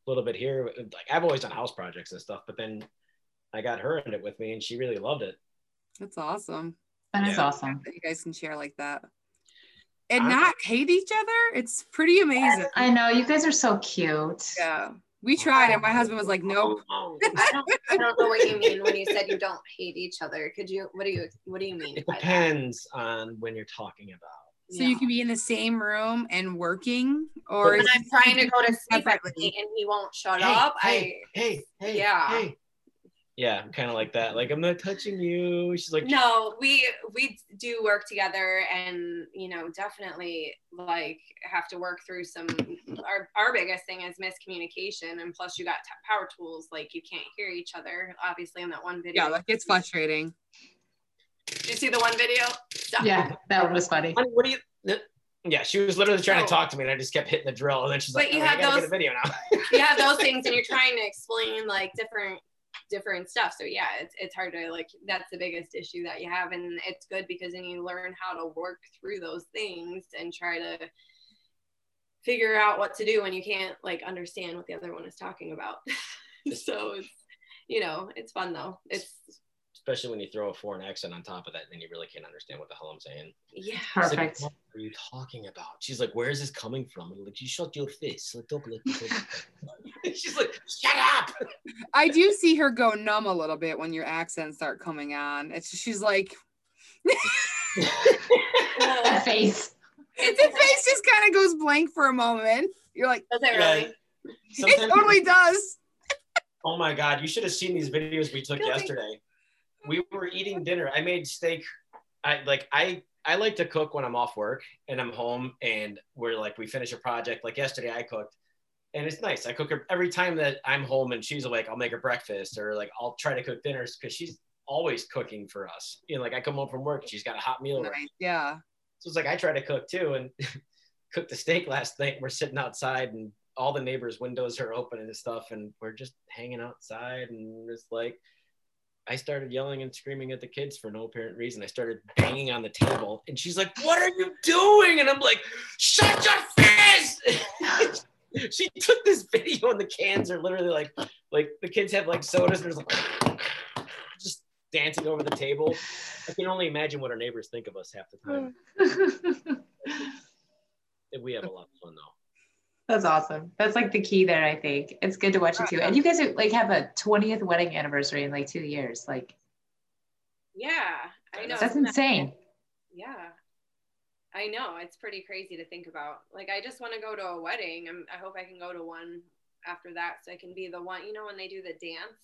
B: A little bit here. Like I've always done house projects and stuff, but then I got her in it with me and she really loved it.
D: That's awesome.
C: That is
B: Yeah.
C: awesome.
D: That you guys can share like that. And
B: I-
D: not hate each other. It's pretty amazing.
C: I know you guys are so cute.
D: Yeah. We tried and my husband was like, nope.
E: Oh, I don't, I don't know what you mean when you said you don't hate each other. Could you? What do you? What do you mean?
B: It
E: by that?
B: depends on when you're talking about.
D: So you can be in the same room and working or
E: When
D: is
E: I'm trying to go to sleep at night and he won't shut
B: Hey,
E: up,
B: hey, hey, hey,
E: Yeah.
B: hey. Yeah, kind of like that. Like I'm not touching you. She's like,
E: no, we we do work together, and you know, definitely like have to work through some. Our our biggest thing is miscommunication, and plus you got t- power tools, like you can't hear each other. Obviously, in that one video.
D: yeah, like it's frustrating.
E: Did you see the one video? Stop.
C: Yeah, that was funny.
B: Honey, what do you? Yeah, she was literally trying to talk to me, and I just kept hitting the drill. And then she's
E: But
B: like,
E: you
B: "Oh, I
E: have
B: gotta
E: those-
B: get a video now."
E: you have those things and you're trying to explain like different different stuff so yeah it's, it's hard to like that's the biggest issue that you have and it's good because then you learn how to work through those things and try to figure out what to do when you can't like understand what the other one is talking about so it's you know it's fun though it's
B: Especially when you throw a foreign accent on top of that, then you really can't understand what the hell I'm saying.
E: yeah
B: It's like,
C: Perfect.
B: what are you talking about? She's like, where is this coming from? I'm like, you shut your face. Like, don't like She's like, shut up.
D: I do see her go numb a little bit when your accents start coming on. It's she's like
C: That face.
D: the face just kind of goes blank for a moment. You're like,
E: does it
B: Yeah.
E: really
D: it totally does.
B: Oh my God, you should have seen these videos we took yesterday. We were eating dinner. I made steak. I like I I like to cook when I'm off work and I'm home and we're like we finish a project. Like yesterday I cooked and it's nice. I cook her every time that I'm home and she's awake, I'll make her breakfast or like I'll try to cook dinners because she's always cooking for us. You know, like I come home from work, she's got a hot meal.
D: Nice. Yeah.
B: So it's like I try to cook too and cooked the steak last night. We're sitting outside and all the neighbors' windows are open and stuff, and we're just hanging outside. And it's like I started yelling and screaming at the kids for no apparent reason. I started banging on the table, and she's like, "What are you doing?" And I'm like, "Shut your face!" she took this video, and the cans are literally like, like the kids have like sodas, and there's like just dancing over the table. I can only imagine what our neighbors think of us half the time. We have a lot of fun though.
C: That's awesome. That's like the key there, I think. It's good to watch it too. And you guys are, like have a 20th wedding anniversary in like two years. Like
E: Yeah, I know.
C: that's
E: Isn't that-
C: insane.
E: Yeah. I know. It's pretty crazy to think about. Like, I just want to go to a wedding. I'm, I hope I can go to one after that so I can be the one, you know, when they do the dance.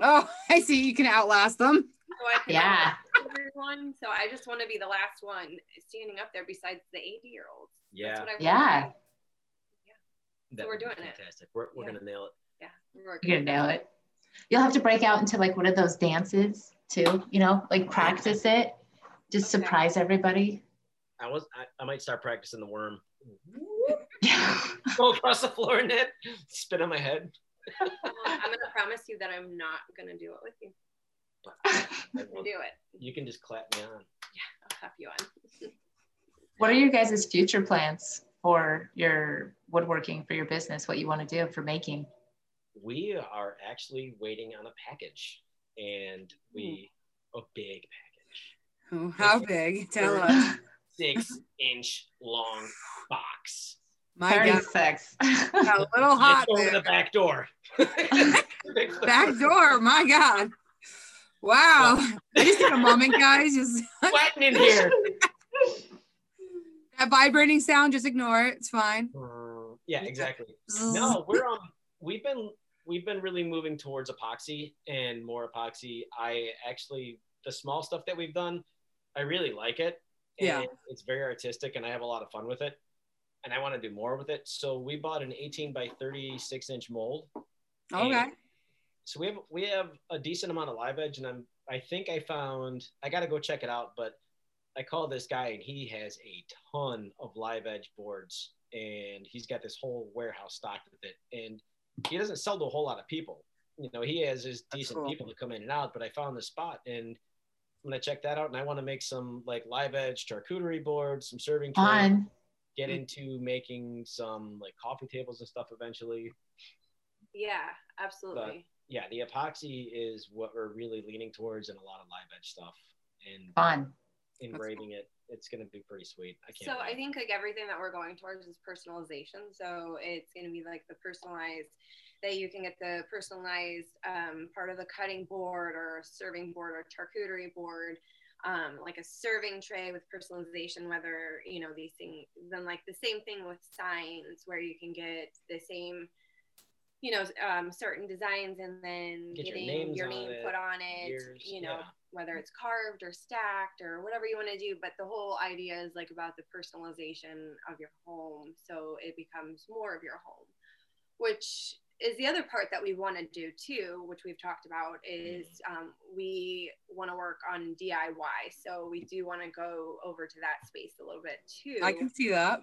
D: Oh, I see. You can outlast them.
E: So I can
C: Yeah.
E: everyone. So I just want to be the last one standing up there besides the 80 year olds.
B: Yeah.
E: That's what I want
C: Yeah.
E: To do.
B: that
E: we're
B: would be
E: doing it.
B: Fantastic. We're, we're
E: Yeah.
B: gonna nail it.
E: Yeah. We're
C: gonna nail it. You'll have to break out into like one of those dances too, you know, like practice it. Just
E: Okay.
C: surprise everybody.
B: I was I, I might start practicing the worm.
C: Yeah.
B: Go across the floor and it spin on my head.
E: Well, I'm going to promise you that I'm not going to do it with you.
B: I
E: I'll do it.
B: you can just clap me on.
E: Yeah, I'll clap you on.
C: what are your guys' future plans for your woodworking for your business? What you want to do for making?
B: We are actually waiting on a package, and we hmm. a big package,
D: Oh, how big? Tell us.
B: six inch long box.
D: My God,
C: 36.
D: a little hot
B: It's over
D: there.
B: the back door.
D: Back door. My God. Wow. I just need a moment, guys. Just
B: Sweating in here.
D: That vibrating sound. Just ignore it. It's fine.
B: Uh, yeah, exactly. no we're um we've been we've been really moving towards epoxy and more epoxy i actually the small stuff that we've done i really like it and
D: Yeah.
B: it's very artistic and i have a lot of fun with it and i want to do more with it so we bought an 18 by 36 inch mold
D: Okay.
B: so we have we have a decent amount of live edge and i'm i think i found i gotta go check it out but i call this guy and he has a ton of live edge boards and he's got this whole warehouse stocked with it and he doesn't sell to a whole lot of people you know he has his decent
D: cool.
B: people to come in and out but i found this spot and i'm gonna check that out and i want to make some like live edge charcuterie boards some serving trays,
C: Fun.
B: get into making some like coffee tables and stuff eventually
E: Yeah, absolutely.
B: yeah, the epoxy is what we're really leaning towards and a lot of live edge stuff and
C: Fun.
B: Engraving it. It's going to be pretty sweet. I can't.
E: So I think like everything that we're going towards is personalization. So it's going to be like the personalized that you can get the personalized um, part of the cutting board or serving board or charcuterie board, um, like a serving tray with personalization. Whether you know these things, then like the same thing with signs where you can get the same. You know, um, certain designs, and then
B: Get your
E: getting
B: names
E: your name
B: it,
E: put on it.
B: years,
E: you know,
B: yeah.
E: Whether it's carved or stacked or whatever you want to do. But the whole idea is like about the personalization of your home. So it becomes more of your home, which is the other part that we want to do too, which we've talked about is um, we want to work on DIY. So we do want to go over to that space a little bit too.
D: I can see that.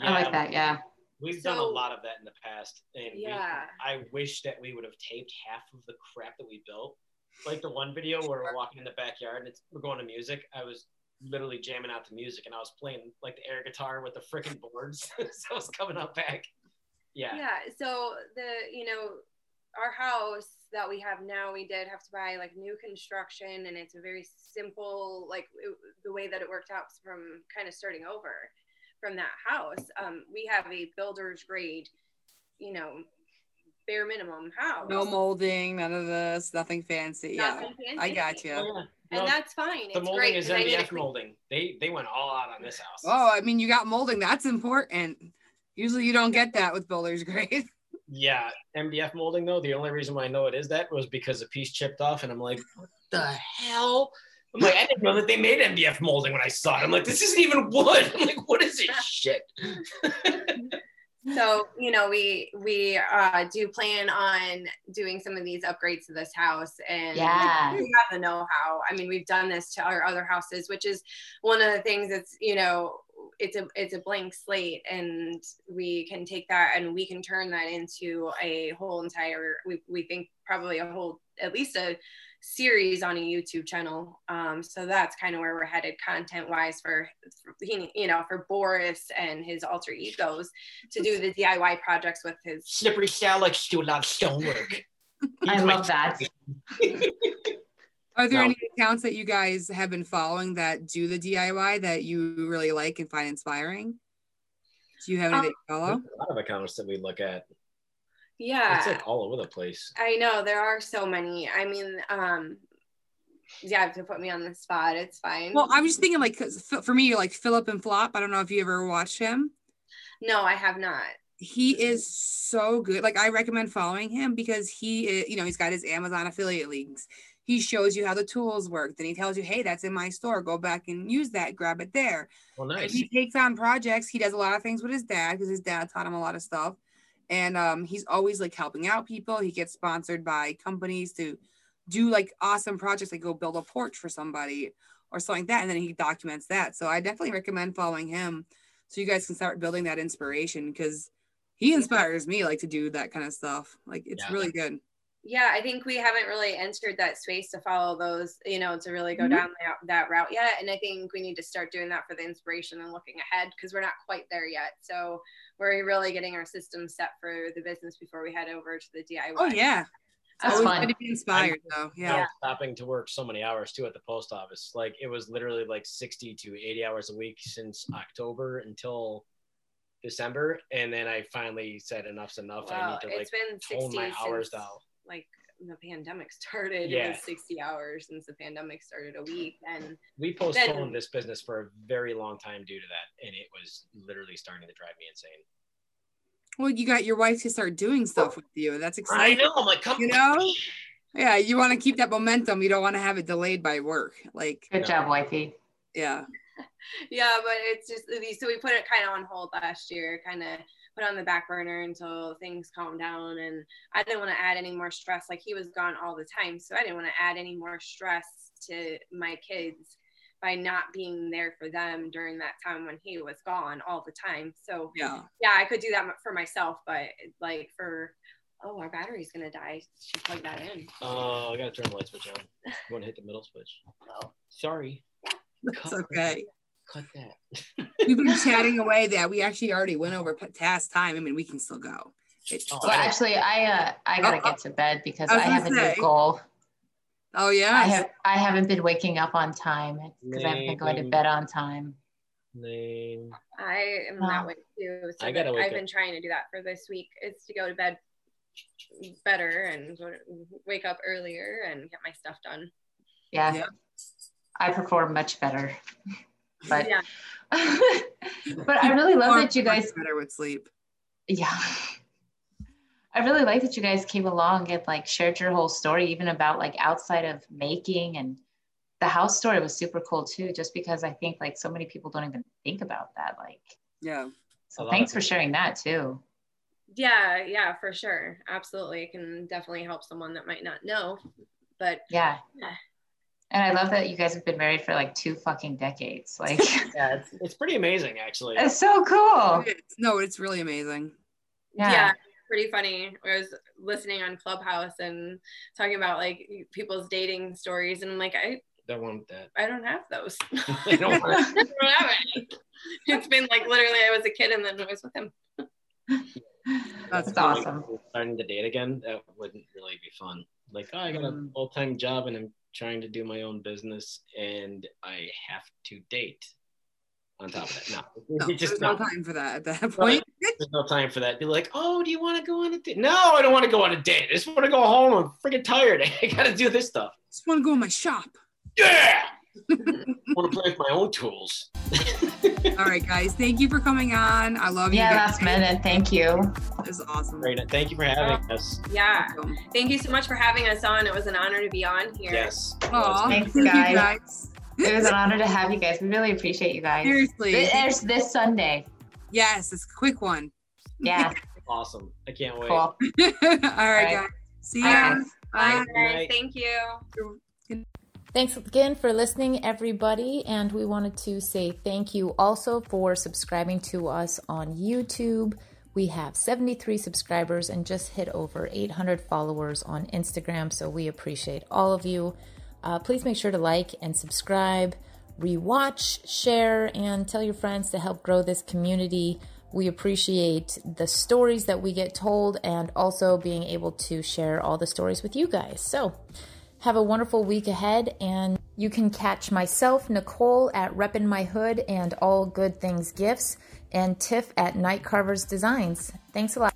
C: I like that. Yeah.
B: We've done a lot of that in the past, and we-
E: Yeah.
B: I wish that we would have taped half of the crap that we built. Like the one video where we're walking in the backyard and it's we're going to music. I was literally jamming out to music, and I was playing like the air guitar with the freaking boards. so I was coming up back. Yeah.
E: yeah so the you know our house that we have now we did have to buy like new construction and it's a very simple like it, the way that it worked out from kind of starting over from that house um, we have a builder's grade you know bare minimum house
D: No molding, none of this, nothing fancy. Yeah.
E: Fancy.
D: I got you.
B: Oh, yeah.
E: and
B: No,
E: that's fine
B: the
E: it's
B: molding
E: great
B: is
E: 'cause I
B: MDF
E: clean-
B: molding. They they went all out on this house.
D: Oh, I mean, you got molding. That's important. Usually you don't get that with builder's grade.
B: Yeah, MDF molding though. The only reason why I know it is that was because a piece chipped off, and I'm like, what the hell? I'm like, I didn't know that they made MDF molding when I saw it. I'm like, this isn't even wood. I'm like, what is this shit?
E: so you know we we uh, do plan on doing some of these upgrades to this house and
C: Yeah.
E: we have the know-how i mean we've done this to our other houses which is one of the things that's you know it's a it's a blank slate and we can take that and we can turn that into a whole entire we, we think probably a whole at least a series on a youtube channel um, so that's kind of where we're headed content wise for you know for boris and his alter egos to do the diy projects with his
B: Slippery Sal likes to do a lot of stonework.
C: I love that.
D: Are there
B: No.
D: any accounts that you guys have been following that do the DIY that you really like and find inspiring? Do you have anything to follow?
B: A lot of accounts that we look at.
E: Yeah.
B: It's like all over the place.
E: I know there are so many. I mean, um, yeah, to put me on the spot, it's fine.
D: Well, I was just thinking like for me, you're like Philip and Flop. I don't know if you ever watched him.
E: no, I have not.
D: He is so good. Like I recommend following him because he, is, you know, he's got his Amazon affiliate links. He shows you how the tools work. Then he tells you, "Hey, that's in my store. Go back and use that. Grab it there."
B: Well,
D: And
B: nice.
D: he takes on projects. He does a lot of things with his dad because his dad taught him a lot of stuff. And um, he's always like helping out people. He gets sponsored by companies to do like awesome projects, like go build a porch for somebody or something like that. And then he documents that. So I definitely recommend following him so you guys can start building that inspiration because he inspires me like to do that kind of stuff. Like it's
B: Yeah.
D: really good.
E: Yeah, I think we haven't really entered that space to follow those, you know, to really go
D: Mhm.
E: down that, that route yet. And I think we need to start doing that for the inspiration and looking ahead because we're not quite there yet. So we're really getting our system set for the business before we head over to the DIY.
D: Oh yeah.
C: That's
D: Always
C: fun.
D: to be inspired though. Yeah.
B: Yeah. Stopping to work so many hours too at the post office. Like it was literally like 60 to 80 hours a week since October until December. And then I finally said enough's enough. I
E: Wow,
B: need to like
E: it's been 60
B: tone my hours
E: since,
B: down.
E: like the pandemic started. It
B: Yeah.
E: was 60 hours since the pandemic started a week. And
B: We postponed
E: Then-
B: this business for a very long time due to that. And it was literally starting to drive me insane.
D: Well, you got your wife to start doing stuff with you. That's exciting.
B: I know. I'm like, come
D: You know? Yeah, you want to keep that momentum. You don't want to have it delayed by work. Like,
C: Good job, wifey.
D: yeah.
E: yeah, but it's just so we put it kind of on hold last year, kind of put on the back burner until things calmed down. And I didn't want to add any more stress. Like he was gone all the time, so I didn't want to add any more stress to my kids by not being there for them during that time when he was gone all the time. So
D: Yeah.
E: yeah, I could do that for myself, but like for oh, our battery's gonna die. Should plug that in.
B: Oh, I gotta turn the light switch on. You want to hit the middle switch?
E: Oh.
B: Sorry.
D: That's okay.
B: Cut that.
D: We've been chatting away that we actually already went over p- task time. I mean, we can still go. It-
B: Oh,
C: Well, actually, I uh, I gotta
D: Oh,
C: get to bed because
D: I
C: I,
D: was gonna
C: have a new goal.
D: oh, yeah.
C: I have I haven't been waking up on time because I haven't been going to bed on time.
B: Name.
E: I am
C: Wow.
E: that way too. So
B: I gotta
E: that-
B: wake
E: I've
B: up.
E: been trying to do that for this week. Is to go to bed better and go to- wake up earlier and get my stuff done.
C: Yeah,
D: Yeah.
C: I perform much better. But
E: Yeah.
C: but I really love that you guys
D: better with sleep.
C: yeah. I really like that you guys came along and like shared your whole story, even about like outside of making and the house story was super cool too, just because I think like so many people don't even think about that. Like,
D: Yeah.
C: So thanks for sharing that too.
E: Yeah, yeah, for sure. Absolutely. It can definitely help someone that might not know. But
C: Yeah.
E: Yeah.
C: And I love that you guys have been married for like two fucking decades. Like,
B: Yeah, it's, it's pretty amazing actually.
C: it's so cool.
D: It's- no, it's really amazing.
E: yeah.
C: Yeah.
E: pretty funny. I was listening on Clubhouse and talking about like people's dating stories, and I'm like, I,
B: Don't want that.
E: I don't have those.
B: I don't want
E: I don't have any. It's been like literally I was a kid and then I was with him.
D: That's
C: That's awesome.
B: Starting to date again, that wouldn't really be fun. Like, oh, I got a
D: Mm.
B: full time job and I'm trying to do my own business and I have to date on top of that. No,
D: No,
B: just
D: there's no
B: no.
D: time for that at that point.
B: There's no time for that. Be like, oh, do you want to go on a date? No, I don't want to go on a date. I just want to go home. I'm freaking tired. I got to do this stuff.
D: I just want to go in my shop.
B: Yeah. want to play with my own tools.
D: All right, guys. Thank you for coming on. I love
C: Yeah,
D: you.
C: last
D: guys.
C: minute. Thank you.
D: This is awesome.
B: Great. Thank you for having us.
E: Yeah. Thank you so much for having us on. It was an honor to be on here.
B: Yes.
D: Aw,
C: Thanks,
D: thank you
C: guys.
D: guys.
C: It was an honor to have you guys. We really appreciate you guys.
D: Seriously.
C: It airs this Sunday.
D: Yes, it's a quick one.
C: Yeah,
B: Awesome. I can't wait.
C: cool.
D: All right,
C: right.
D: guys. See
C: Bye,
D: ya. Bye.
E: Bye, Thank you.
A: Thanks again for listening, everybody. And we wanted to say thank you also for subscribing to us on YouTube. We have 73 subscribers and just hit over 800 followers on Instagram. So we appreciate all of you. Uh, please make sure to like and subscribe, rewatch, share, and tell your friends to help grow this community. We appreciate the stories that we get told and also being able to share all the stories with you guys. So,
C: Have a wonderful week ahead, and you can catch myself, Nicole, at Reppin' My Hood and All Good Things Gifts, and Tiff at Night Carvers Designs. Thanks a lot.